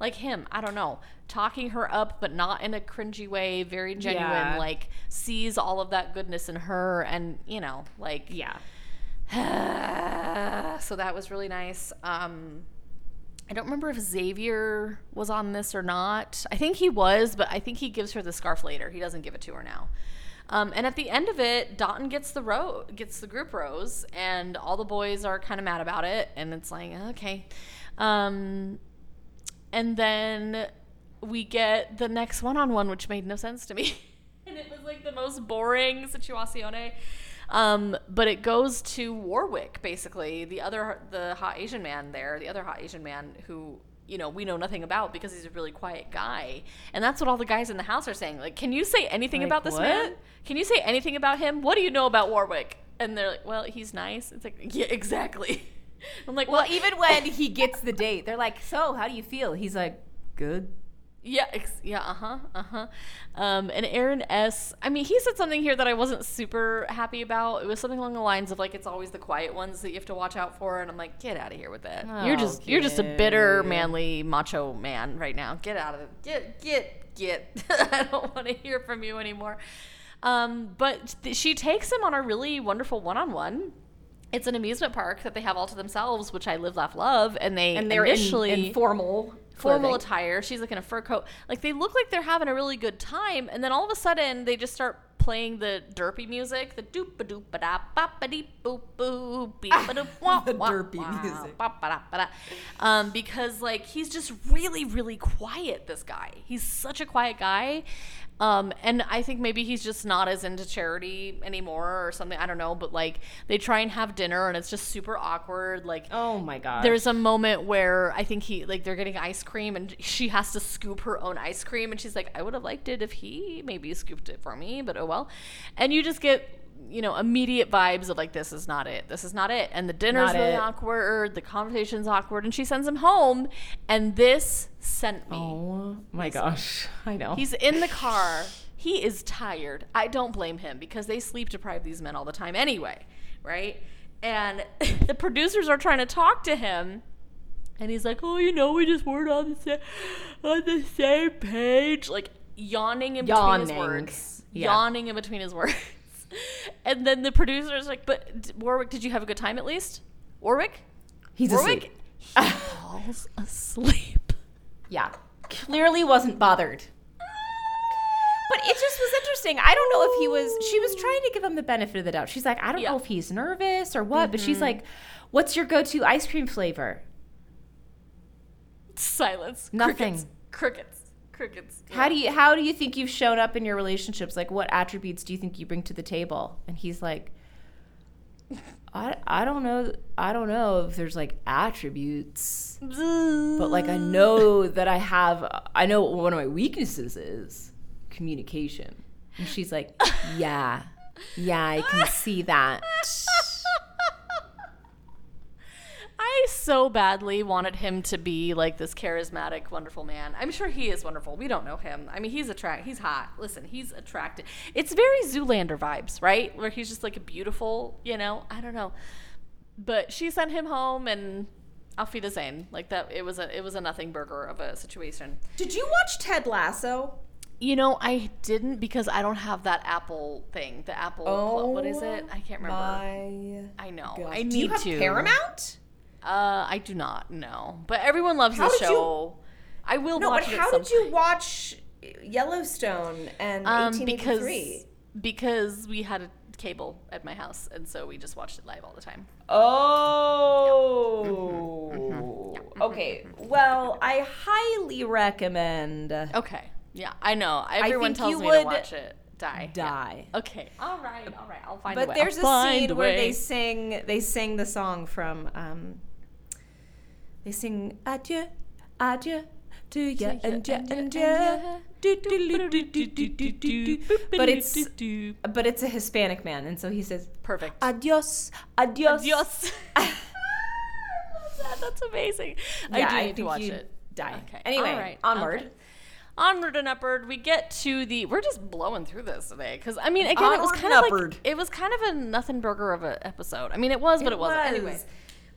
[SPEAKER 2] like him i don't know talking her up but not in a cringy way very genuine
[SPEAKER 1] Yeah.
[SPEAKER 2] like sees all of that goodness in her and you know like
[SPEAKER 1] Yeah.
[SPEAKER 2] so that was really nice um I don't remember if Xavier was on this or not. I think he was, but I think he gives her the scarf later. He doesn't give it to her now. Um, and at the end of it, Dotun gets the ro- gets the group rose, and all the boys are kind of mad about it. And it's like, okay. Um, and then we get the next one-on-one, which made no sense to me, and it was like the most boring situazione. Um, but it goes to Warwick, basically the other the hot Asian man there, the other hot Asian man who you know we know nothing about because he's a really quiet guy, and that's what all the guys in the house are saying. Like, can you say anything
[SPEAKER 1] Like,
[SPEAKER 2] about this
[SPEAKER 1] what?
[SPEAKER 2] man? Can you say anything about him? What do you know about Warwick? And they're like, well, he's nice. It's like, yeah, exactly. I'm like,
[SPEAKER 1] Well,
[SPEAKER 2] well,
[SPEAKER 1] even when he gets the date, they're like, "So, how do you feel?" He's like, "Good."
[SPEAKER 2] Yeah, ex- yeah, uh huh, uh huh. Um, and Aaron S. I mean, he said something here that I wasn't super happy about. It was something along the lines of like, it's always the quiet ones that you have to watch out for. And I'm like, get out of here with that. you're just you're just a bitter, manly, macho man right now. Get out of it. Get get get. I don't want to hear from you anymore. Um, but th- she takes him on a really wonderful one-on-one. It's an amusement park that they have all to themselves, which I live, laugh, love. And they
[SPEAKER 1] And they're
[SPEAKER 2] initially
[SPEAKER 1] in formal,
[SPEAKER 2] formal
[SPEAKER 1] clothing.
[SPEAKER 2] attire. She's like in a fur coat. Like they look like they're having a really good time, and then all of a sudden they just start playing the derpy music, the doop a doop a da ba ba dee boop boop beep a doop wah
[SPEAKER 1] The
[SPEAKER 2] wah
[SPEAKER 1] derpy
[SPEAKER 2] wah,
[SPEAKER 1] music.
[SPEAKER 2] ba ba da ba da. Um, because like he's just really really quiet. This guy, he's such a quiet guy. Um, and I think maybe he's just not as into charity anymore or something. I don't know, but like they try and have dinner and it's just super awkward. Like
[SPEAKER 1] Oh my god.
[SPEAKER 2] there's a moment where I think he like they're getting ice cream and she has to scoop her own ice cream and she's like, I would have liked it if he maybe scooped it for me, but oh well. And you just get you know immediate vibes of like this is not it this is not it and the dinner's
[SPEAKER 1] Not
[SPEAKER 2] really
[SPEAKER 1] it.
[SPEAKER 2] awkward the conversation's awkward and she sends him home and this sent me
[SPEAKER 1] Oh my gosh. I know.
[SPEAKER 2] He's in the car. He is tired. I don't blame him because they sleep deprive these men all the time anyway, right? And the producers are trying to talk to him. And he's like, "Oh, you know, we just weren't on the same on the same page." Like yawning in between his words.
[SPEAKER 1] Yeah.
[SPEAKER 2] Yawning in between his words. and then the producer's like, "But Warwick, did you have a good time at least?" Warwick?
[SPEAKER 1] He's
[SPEAKER 2] Warwick
[SPEAKER 1] asleep.
[SPEAKER 2] he falls asleep.
[SPEAKER 1] Yeah. Clearly wasn't bothered. But it just was interesting. I don't know if he was she was trying to give him the benefit of the doubt. She's like, I don't
[SPEAKER 2] Yeah.
[SPEAKER 1] know if he's nervous or what, but she's mm-hmm. like, What's your go-to ice cream flavor?
[SPEAKER 2] Silence.
[SPEAKER 1] Nothing.
[SPEAKER 2] Crickets. Crickets. Crickets.
[SPEAKER 1] How do you how do you think you've shown up in your relationships? Like what attributes do you think you bring to the table? And he's like I, I don't know I don't know if there's like attributes. But like I know that I have I know what one of my weaknesses is communication. And she's like, "Yeah. Yeah, I can see that."
[SPEAKER 2] I so badly wanted him to be like this charismatic, wonderful man. I'm sure he is wonderful. We don't know him. I mean, he's attract. He's hot. Listen, he's attractive. It's very Zoolander vibes, right? Where he's just like a beautiful, you know. I don't know, but she sent him home, and Auf Wiedersehen. Like that. It was a it was a nothing burger of a situation.
[SPEAKER 1] Did you watch Ted Lasso?
[SPEAKER 2] You know, I didn't because I don't have that Apple thing. The Apple. oh, what is it? I can't remember.
[SPEAKER 1] Oh my
[SPEAKER 2] I know.
[SPEAKER 1] gosh.
[SPEAKER 2] I need
[SPEAKER 1] Do you have
[SPEAKER 2] to.
[SPEAKER 1] Paramount?
[SPEAKER 2] Uh, I do not know, but everyone loves
[SPEAKER 1] How
[SPEAKER 2] the
[SPEAKER 1] did you-
[SPEAKER 2] show. I will
[SPEAKER 1] No,
[SPEAKER 2] watch
[SPEAKER 1] but
[SPEAKER 2] it.
[SPEAKER 1] how
[SPEAKER 2] at some
[SPEAKER 1] did you watch Yellowstone and
[SPEAKER 2] Um,
[SPEAKER 1] 1883?
[SPEAKER 2] because because we had a cable at my house, and so we just watched it live all the time.
[SPEAKER 1] Oh. Okay. Well, I highly recommend
[SPEAKER 2] Okay, yeah, I know. Everyone
[SPEAKER 1] think
[SPEAKER 2] tells
[SPEAKER 1] you
[SPEAKER 2] me to watch it. Die. Yeah.
[SPEAKER 1] Die.
[SPEAKER 2] Okay. All right. All right. I'll find a
[SPEAKER 1] But
[SPEAKER 2] way.
[SPEAKER 1] there's
[SPEAKER 2] I'll
[SPEAKER 1] a
[SPEAKER 2] find
[SPEAKER 1] scene where they sing they sing the song from um they sing adieu, adieu to ya and ya and ya. But it's but it's a Hispanic man, and so he says
[SPEAKER 2] perfect.
[SPEAKER 1] Adios, adios,
[SPEAKER 2] adios. that. That's amazing.
[SPEAKER 1] Yeah, I do
[SPEAKER 2] need to watch it.
[SPEAKER 1] Die.
[SPEAKER 2] Okay.
[SPEAKER 1] Anyway,
[SPEAKER 2] All right.
[SPEAKER 1] onward.
[SPEAKER 2] Okay onward and upward we get to the we're just blowing through this today because i mean again onward it was kind of like it was kind of a nothing burger of an episode i mean it was but
[SPEAKER 1] it,
[SPEAKER 2] it wasn't anyway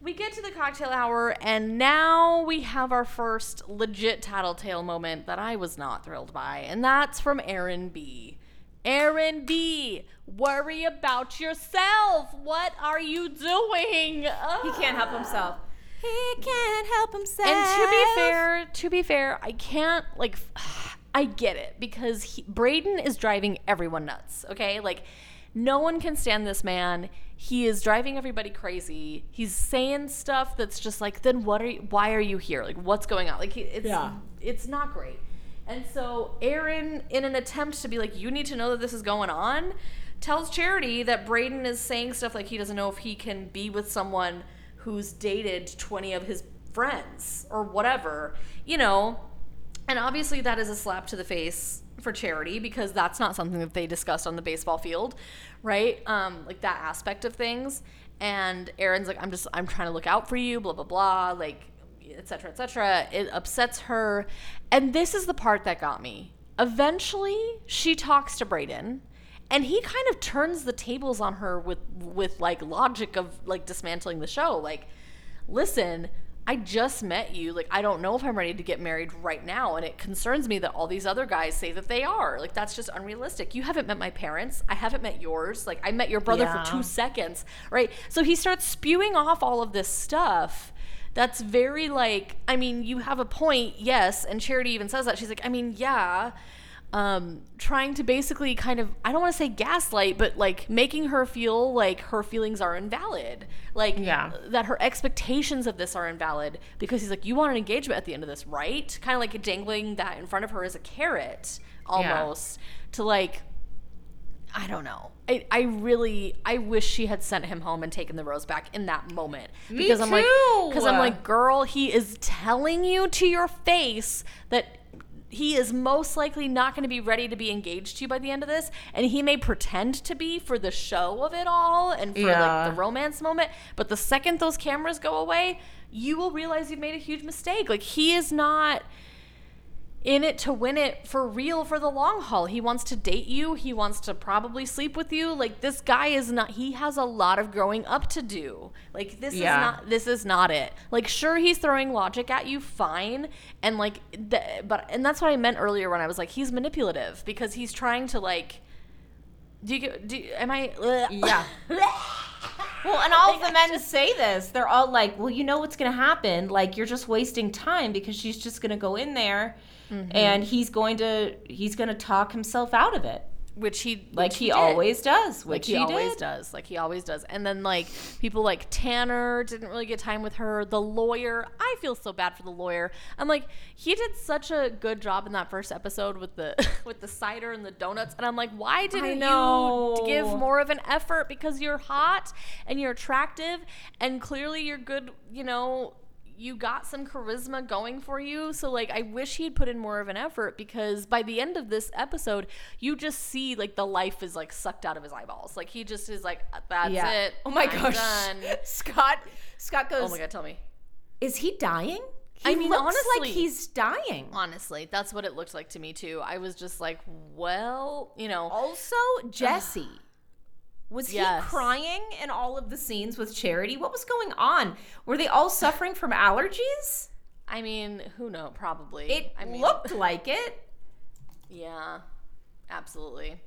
[SPEAKER 2] we get to the cocktail hour, and now we have our first legit tattletale moment that I was not thrilled by, and that's from Aaron B. Aaron B. Worry about yourself. What are you doing?
[SPEAKER 1] He can't help himself. He can't help himself.
[SPEAKER 2] And to be fair, to be fair, I can't like I get it because he, Brayden is driving everyone nuts, okay? Like no one can stand this man. He is driving everybody crazy. He's saying stuff that's just like then what are you, why are you here? Like what's going on? Like it's
[SPEAKER 1] Yeah.
[SPEAKER 2] it's not great. And so Aaron in an attempt to be like you need to know that this is going on, tells Charity that Brayden is saying stuff like he doesn't know if he can be with someone who's dated 20 of his friends or whatever, you know. And obviously, that is a slap to the face for charity because that's not something that they discussed on the baseball field, right? Um, like that aspect of things. And Aaron's like, I'm just, I'm trying to look out for you, blah, blah, blah, like, et cetera, et cetera. It upsets her. And this is the part that got me. Eventually, she talks to Brayden and he kind of turns the tables on her with with like logic of like dismantling the show like listen i just met you like i don't know if i'm ready to get married right now and it concerns me that all these other guys say that they are. Like that's just unrealistic. You haven't met my parents. I haven't met yours. Like i met your brother
[SPEAKER 1] Yeah.
[SPEAKER 2] for two seconds right? So he starts spewing off all of this stuff that's very like i mean you have a point yes and charity even says that. She's like i mean yeah um, trying to basically kind of I don't want to say gaslight, but like making her feel like her feelings are invalid, like
[SPEAKER 1] Yeah.
[SPEAKER 2] that her expectations of this are invalid because he's like, you want an engagement at the end of this, right? Kind of like dangling that in front of her as a carrot, almost to like. I don't know. I, I really I wish she had sent him home and taken the rose back in that moment
[SPEAKER 1] Me
[SPEAKER 2] because I'm like because I'm like girl he is telling you to your face that he is most likely not going to be ready to be engaged to you by the end of this and he may pretend to be for the show of it all and for
[SPEAKER 1] Yeah.
[SPEAKER 2] like the romance moment but the second those cameras go away you will realize you've made a huge mistake like he is not in it to win it for real for the long haul. He wants to date you. He wants to probably sleep with you. Like this guy is not he has a lot of growing up to do. Like this
[SPEAKER 1] Yeah.
[SPEAKER 2] is not this is not it. Like sure he's throwing logic at you fine and like the, but and that's what I meant earlier when I was like he's manipulative because he's trying to like do you get do you- am I
[SPEAKER 1] Yeah. Well, and all of the men say this. They're all like, "Well, you know what's going to happen. Like you're just wasting time because she's just going to go in there
[SPEAKER 2] Mm-hmm.
[SPEAKER 1] and he's going to he's going to talk himself out of it."
[SPEAKER 2] which he
[SPEAKER 1] like
[SPEAKER 2] which
[SPEAKER 1] he
[SPEAKER 2] did.
[SPEAKER 1] always does,
[SPEAKER 2] like
[SPEAKER 1] which
[SPEAKER 2] he,
[SPEAKER 1] he,
[SPEAKER 2] always does like he always does and then like people like tanner didn't really get time with her the lawyer i feel so bad for the lawyer i'm like he did such a good job in that first episode with the with the cider and the donuts and i'm like why didn't
[SPEAKER 1] know.
[SPEAKER 2] you give more of an effort because you're hot and you're attractive and clearly you're good you know you got some charisma going for you. So like I wish he'd put in more of an effort because by the end of this episode, you just see like the life is like sucked out of his eyeballs. Like he just is like uh, that's it.
[SPEAKER 1] Oh my
[SPEAKER 2] I'm
[SPEAKER 1] gosh.
[SPEAKER 2] done."
[SPEAKER 1] Scott Scott goes,
[SPEAKER 2] Oh my god, tell me.
[SPEAKER 1] "Is he dying?" He
[SPEAKER 2] I mean,
[SPEAKER 1] looks
[SPEAKER 2] honestly-
[SPEAKER 1] like he's dying.
[SPEAKER 2] Honestly, that's what it looked like to me too. I was just like, well, you know,
[SPEAKER 1] Also, Jesse. Was
[SPEAKER 2] Yes.
[SPEAKER 1] he crying in all of the scenes with Charity? What was going on? Were they all suffering from allergies?
[SPEAKER 2] I mean, who knows? Probably.
[SPEAKER 1] It
[SPEAKER 2] I mean,
[SPEAKER 1] looked like it.
[SPEAKER 2] Yeah, absolutely.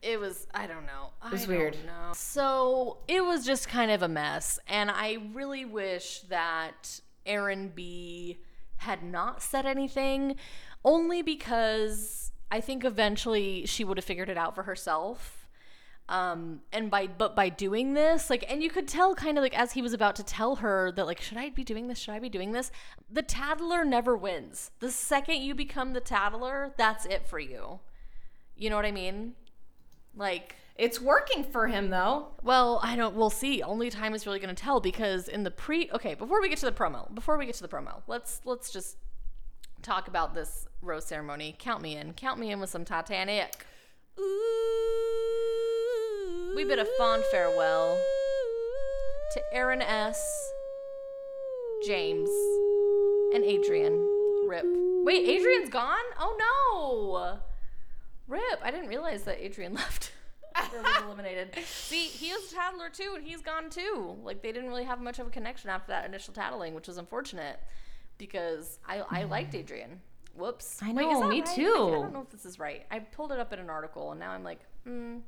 [SPEAKER 2] It was, I don't know. It
[SPEAKER 1] was weird.
[SPEAKER 2] Know. So it was just kind of a mess. And I really wish that Aaron B had not said anything, only because I think eventually she would have figured it out for herself. Um, and by but by doing this, like, and you could tell kind of like as he was about to tell her that like, should I be doing this? Should I be doing this? The tattler never wins. The second you become the tattler, that's it for you. You know what I mean? Like,
[SPEAKER 1] It's working for him though.
[SPEAKER 2] well, I don't. We'll see. Only time is really going to tell because in the pre. Okay, before we get to the promo, before we get to the promo, let's let's just talk about this rose ceremony. Count me in. Count me in with some Titanic. We bid a fond farewell to Aaron S, James, and Adrian. Rip. Wait, Adrian's gone? Oh no! Rip. I didn't realize that Adrian left. was eliminated. See, he is a tattler too, and he's gone too. Like they didn't really have much of a connection after that initial tattling, which was unfortunate because I I liked Adrian. Whoops.
[SPEAKER 1] I
[SPEAKER 2] Wait,
[SPEAKER 1] know,
[SPEAKER 2] that
[SPEAKER 1] me
[SPEAKER 2] right? I, don't know if this is right. I pulled it up in an article, and now I'm like, hmm.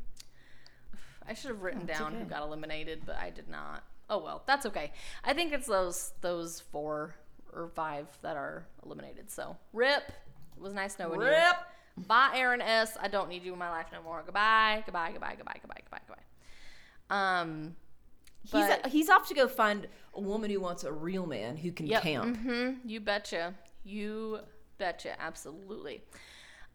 [SPEAKER 2] I should have written down who got eliminated, but I did not. Oh well, that's okay. I think it's those those four or five that are eliminated. So rip. It was nice knowing you.
[SPEAKER 1] Rip.
[SPEAKER 2] Bye, Aaron S. I don't need you in my life no more. Goodbye. Goodbye. Goodbye. Goodbye. Goodbye. Goodbye. Goodbye. Um.
[SPEAKER 1] He's a, he's off to go find a woman who wants a real man who can
[SPEAKER 2] Yep.
[SPEAKER 1] camp.
[SPEAKER 2] hmm You betcha. You betcha. Absolutely.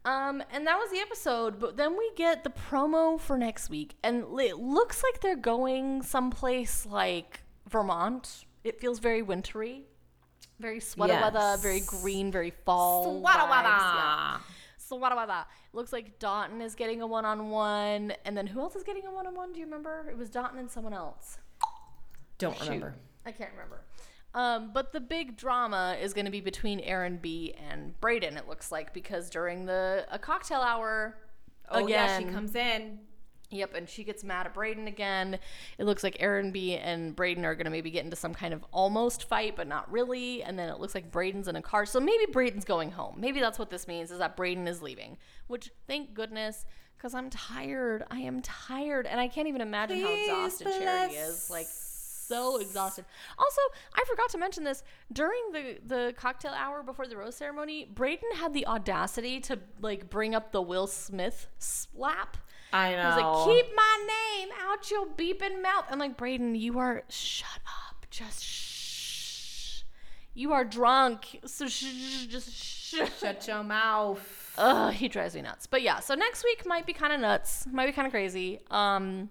[SPEAKER 2] Um, and that was the episode. But then we get the promo for next week, and it looks like they're going someplace like Vermont. It feels very wintry, very sweater weather,
[SPEAKER 1] Yes.
[SPEAKER 2] very green, very fall. Vibes.
[SPEAKER 1] wada.
[SPEAKER 2] Yeah. So what about? Looks like Dotun is getting a one-on-one, and then who else is getting a one-on-one? Do you remember? It was Dotun and someone else.
[SPEAKER 1] Don't
[SPEAKER 2] Shoot.
[SPEAKER 1] remember.
[SPEAKER 2] I can't remember. Um, but the big drama is going to be between Aaron B and Brayden. It looks like because during the a cocktail hour,
[SPEAKER 1] Oh yeah, she comes in.
[SPEAKER 2] Yep, and she gets mad at Brayden again. It looks like Aaron B and Brayden are going to maybe get into some kind of almost fight, but not really. And then it looks like Brayden's in a car. So maybe Brayden's going home. Maybe that's what this means is that Brayden is leaving, which thank goodness because I'm tired. I am tired. And I can't even imagine how exhausted Charity is. Like, so exhausted. Also, I forgot to mention this during the the cocktail hour before the rose ceremony. Brayden had the audacity to like bring up the Will Smith slap.
[SPEAKER 1] I know.
[SPEAKER 2] He was like, keep my name out your beeping mouth. I'm like, Brayden, you are, shut up. Just shh. You are drunk. So shh, just shh.
[SPEAKER 1] Shut your mouth.
[SPEAKER 2] Ugh, he drives me nuts. But yeah, so next week might be kind of nuts. Might be kind of crazy. Um,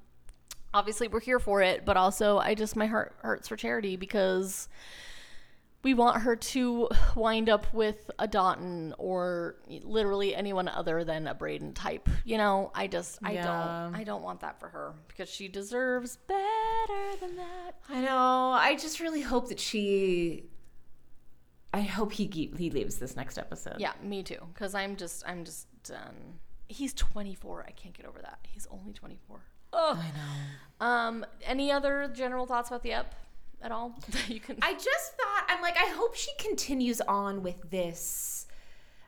[SPEAKER 2] obviously we're here for it, but also I just, my heart hurts for Charity because we want her to wind up with a Dotun or literally anyone other than a Brayden type. You know, I just I
[SPEAKER 1] Yeah.
[SPEAKER 2] don't I don't want that for her because she deserves better than that.
[SPEAKER 1] I know. I just really hope that she. I hope he he leaves this next episode.
[SPEAKER 2] Yeah, me too. Because I'm just I'm just done. He's 24. I can't get over that. He's only 24. Ugh.
[SPEAKER 1] I know.
[SPEAKER 2] Um, any other general thoughts about the ep at all that you can?
[SPEAKER 1] I just thought I'm like I hope she continues on with this.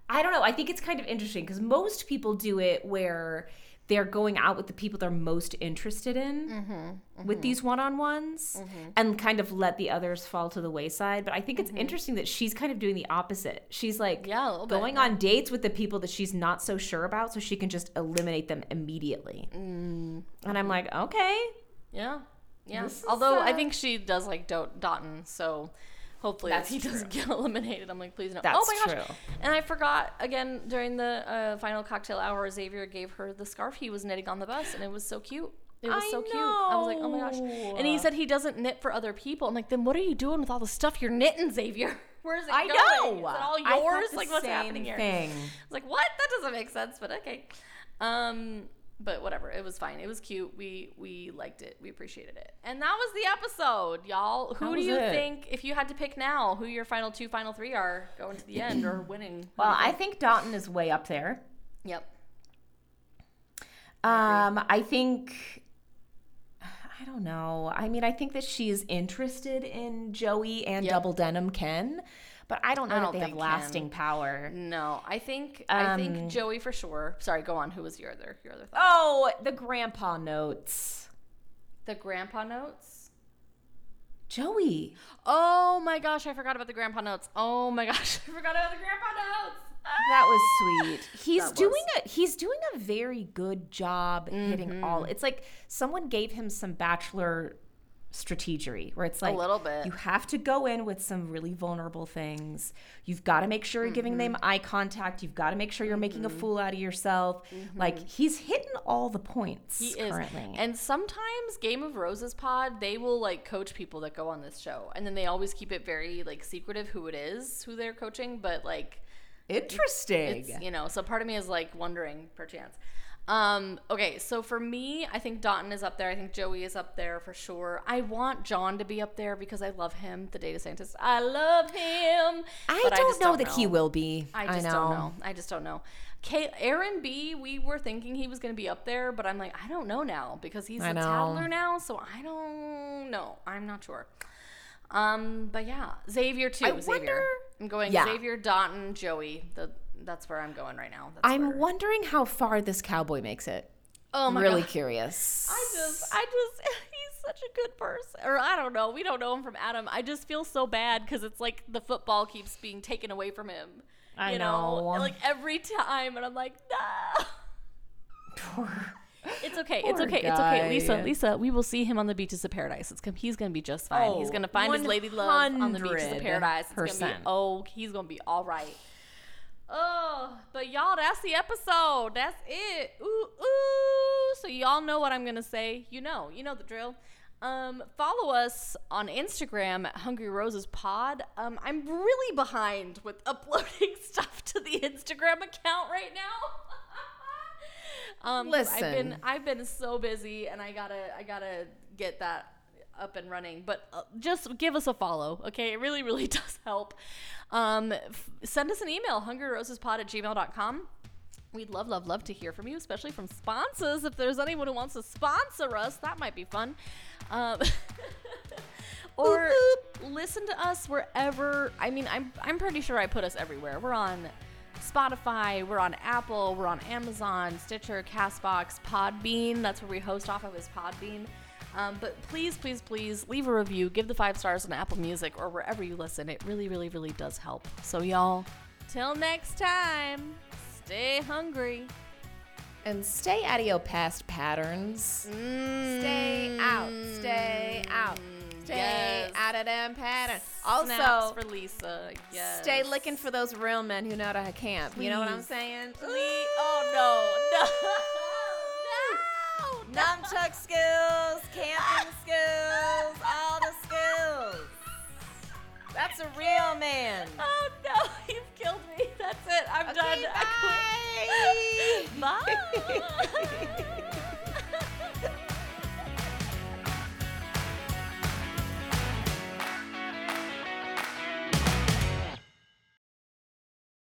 [SPEAKER 1] I don't know. I think it's kind of interesting because most people do it where they're going out with the people they're most interested in
[SPEAKER 2] Mm-hmm,
[SPEAKER 1] with these one-on-ones and kind of let the others fall to the wayside but i think it's interesting that she's kind of doing the opposite she's like
[SPEAKER 2] Mm-hmm. Yeah, bit,
[SPEAKER 1] going
[SPEAKER 2] yeah.
[SPEAKER 1] on dates with the people that she's not so sure about so she can just eliminate them immediately
[SPEAKER 2] Mm-hmm.
[SPEAKER 1] and i'm like okay
[SPEAKER 2] Yeah. Yeah.
[SPEAKER 1] This is,
[SPEAKER 2] Although I
[SPEAKER 1] uh,
[SPEAKER 2] think she does like Do- Dotun, so hopefully
[SPEAKER 1] That's
[SPEAKER 2] he doesn't get eliminated. I'm like, please no.
[SPEAKER 1] That's
[SPEAKER 2] oh my gosh.
[SPEAKER 1] true.
[SPEAKER 2] And I forgot again during the uh, final cocktail hour, Xavier gave her the scarf he was knitting on the bus, and it was so cute. It was
[SPEAKER 1] I
[SPEAKER 2] so cute. I was like, oh my gosh. And he said he doesn't knit for other people. I'm like, then what are you doing with all the stuff you're knitting, Xavier? Where is it
[SPEAKER 1] I
[SPEAKER 2] going?
[SPEAKER 1] know.
[SPEAKER 2] Is it all yours? like, what's happening here?
[SPEAKER 1] thing.
[SPEAKER 2] I was like, what? That doesn't make sense, but okay. Um, but whatever, it was fine. It was cute. We we liked it. We appreciated it. And that was the episode, y'all. Who do you
[SPEAKER 1] it.
[SPEAKER 2] think, if you had to pick now, who your final two, final three are going to the end or winning?
[SPEAKER 1] Well i think Dotun is way up there
[SPEAKER 2] Yep.
[SPEAKER 1] Um, I think I don't know. I mean, I think that she's interested in Joey and
[SPEAKER 2] Yep.
[SPEAKER 1] Double Denim Ken, but I don't know
[SPEAKER 2] I don't
[SPEAKER 1] they have lasting power.
[SPEAKER 2] No, I think I think
[SPEAKER 1] Um,
[SPEAKER 2] Joey for sure. Sorry, go on. Who was your other your other thought?
[SPEAKER 1] Oh, the grandpa notes.
[SPEAKER 2] The grandpa notes.
[SPEAKER 1] Joey.
[SPEAKER 2] Oh my gosh, I forgot about the grandpa notes. Oh my gosh, I forgot about the grandpa notes.
[SPEAKER 1] That was sweet. He's
[SPEAKER 2] was.
[SPEAKER 1] doing a he's doing a very good job hitting
[SPEAKER 2] Mm-hmm.
[SPEAKER 1] all. It's like someone gave him some bachelor strategery where it's like a
[SPEAKER 2] little bit.
[SPEAKER 1] you have to go in with some really vulnerable things. You've got to make sure you're giving them
[SPEAKER 2] Mm-hmm.
[SPEAKER 1] eye contact. You've got to make sure you're making a fool out of yourself. Like he's hitting all the points
[SPEAKER 2] Mm-hmm. He is. And sometimes Game of Roses pod, they will like coach people that go on this show. And then they always keep it very like secretive who it is, who they're coaching, but like
[SPEAKER 1] Interesting.
[SPEAKER 2] it's you know, so part of me is like wondering perchance. Um, okay, so for me, I think Dotun is up there. I think Joey is up there for sure. I want John to be up there because I love him, the data scientist. I love him.
[SPEAKER 1] I don't
[SPEAKER 2] just
[SPEAKER 1] know that he will be.
[SPEAKER 2] I just don't know. I just don't know. Kay, Aaron B, we were thinking he was going to be up there, but I'm like, I don't know now because he's
[SPEAKER 1] I
[SPEAKER 2] a
[SPEAKER 1] know.
[SPEAKER 2] toddler now, so I don't know. I'm not sure. Um, but yeah, Xavier too.
[SPEAKER 1] I
[SPEAKER 2] Xavier.
[SPEAKER 1] wonder-
[SPEAKER 2] I'm going
[SPEAKER 1] Yeah.
[SPEAKER 2] Xavier, Dotun, Joey. The, that's where I'm going right now. That's
[SPEAKER 1] I'm
[SPEAKER 2] where-
[SPEAKER 1] wondering how far this cowboy makes it.
[SPEAKER 2] oh my
[SPEAKER 1] really
[SPEAKER 2] God.
[SPEAKER 1] curious.
[SPEAKER 2] I just, I just, he's such a good person. Or I don't know. We don't know him from Adam. I just feel so bad because it's like the football keeps being taken away from him.
[SPEAKER 1] I
[SPEAKER 2] you
[SPEAKER 1] know.
[SPEAKER 2] Like every time. And I'm like, no. It's okay. It's
[SPEAKER 1] Poor
[SPEAKER 2] okay. It's okay. Lisa. Lisa, we will see him on the beaches of paradise. It's gonna, he's going to be just fine. he's
[SPEAKER 1] Oh,
[SPEAKER 2] going to find his oh, lady love on the beaches of paradise. It's going to be
[SPEAKER 1] 100%.
[SPEAKER 2] oh, he's going to be all right. Oh, but y'all, that's the episode. That's it. Ooh, ooh. So y'all know what I'm gonna say. You know, you know the drill. Um, follow us on Instagram at Hungry Roses Pod. Um, I'm really behind with uploading stuff to the Instagram account right now. um, 'cause I've been I've been so busy, and I gotta I gotta get that up and running. But uh, just give us a follow, okay? It really really does help. Um, f- send us an email hungryrosespod at gmail.com. We'd love, love, love to hear from you, especially from sponsors. If there's anyone who wants to sponsor us, that might be fun. Um, or listen to us wherever. I mean, I'm I'm pretty sure I put us everywhere. We're on Spotify, we're on Apple, we're on Amazon, Stitcher, Castbox, Podbean. That's where we host off of is Podbean. Um, but please, please, please leave a review. Give the five stars on Apple Music or wherever you listen. It really, really, really does help. So, y'all, till next time, stay hungry.
[SPEAKER 1] And stay out of your past patterns. Stay out. Stay out. Stay
[SPEAKER 2] Yes.
[SPEAKER 1] out of them patterns.
[SPEAKER 2] Snaps
[SPEAKER 1] Also,
[SPEAKER 2] for Lisa. Yes.
[SPEAKER 1] stay looking for those real men who know how to camp. You know what I'm saying?
[SPEAKER 2] Please. Oh no, no.
[SPEAKER 1] Nunchuck skills, camping skills, all the skills. That's a real man.
[SPEAKER 2] Oh no, you've killed me. That's it. I'm done.
[SPEAKER 1] Okay,
[SPEAKER 2] I quit.
[SPEAKER 1] bye.
[SPEAKER 2] Bye.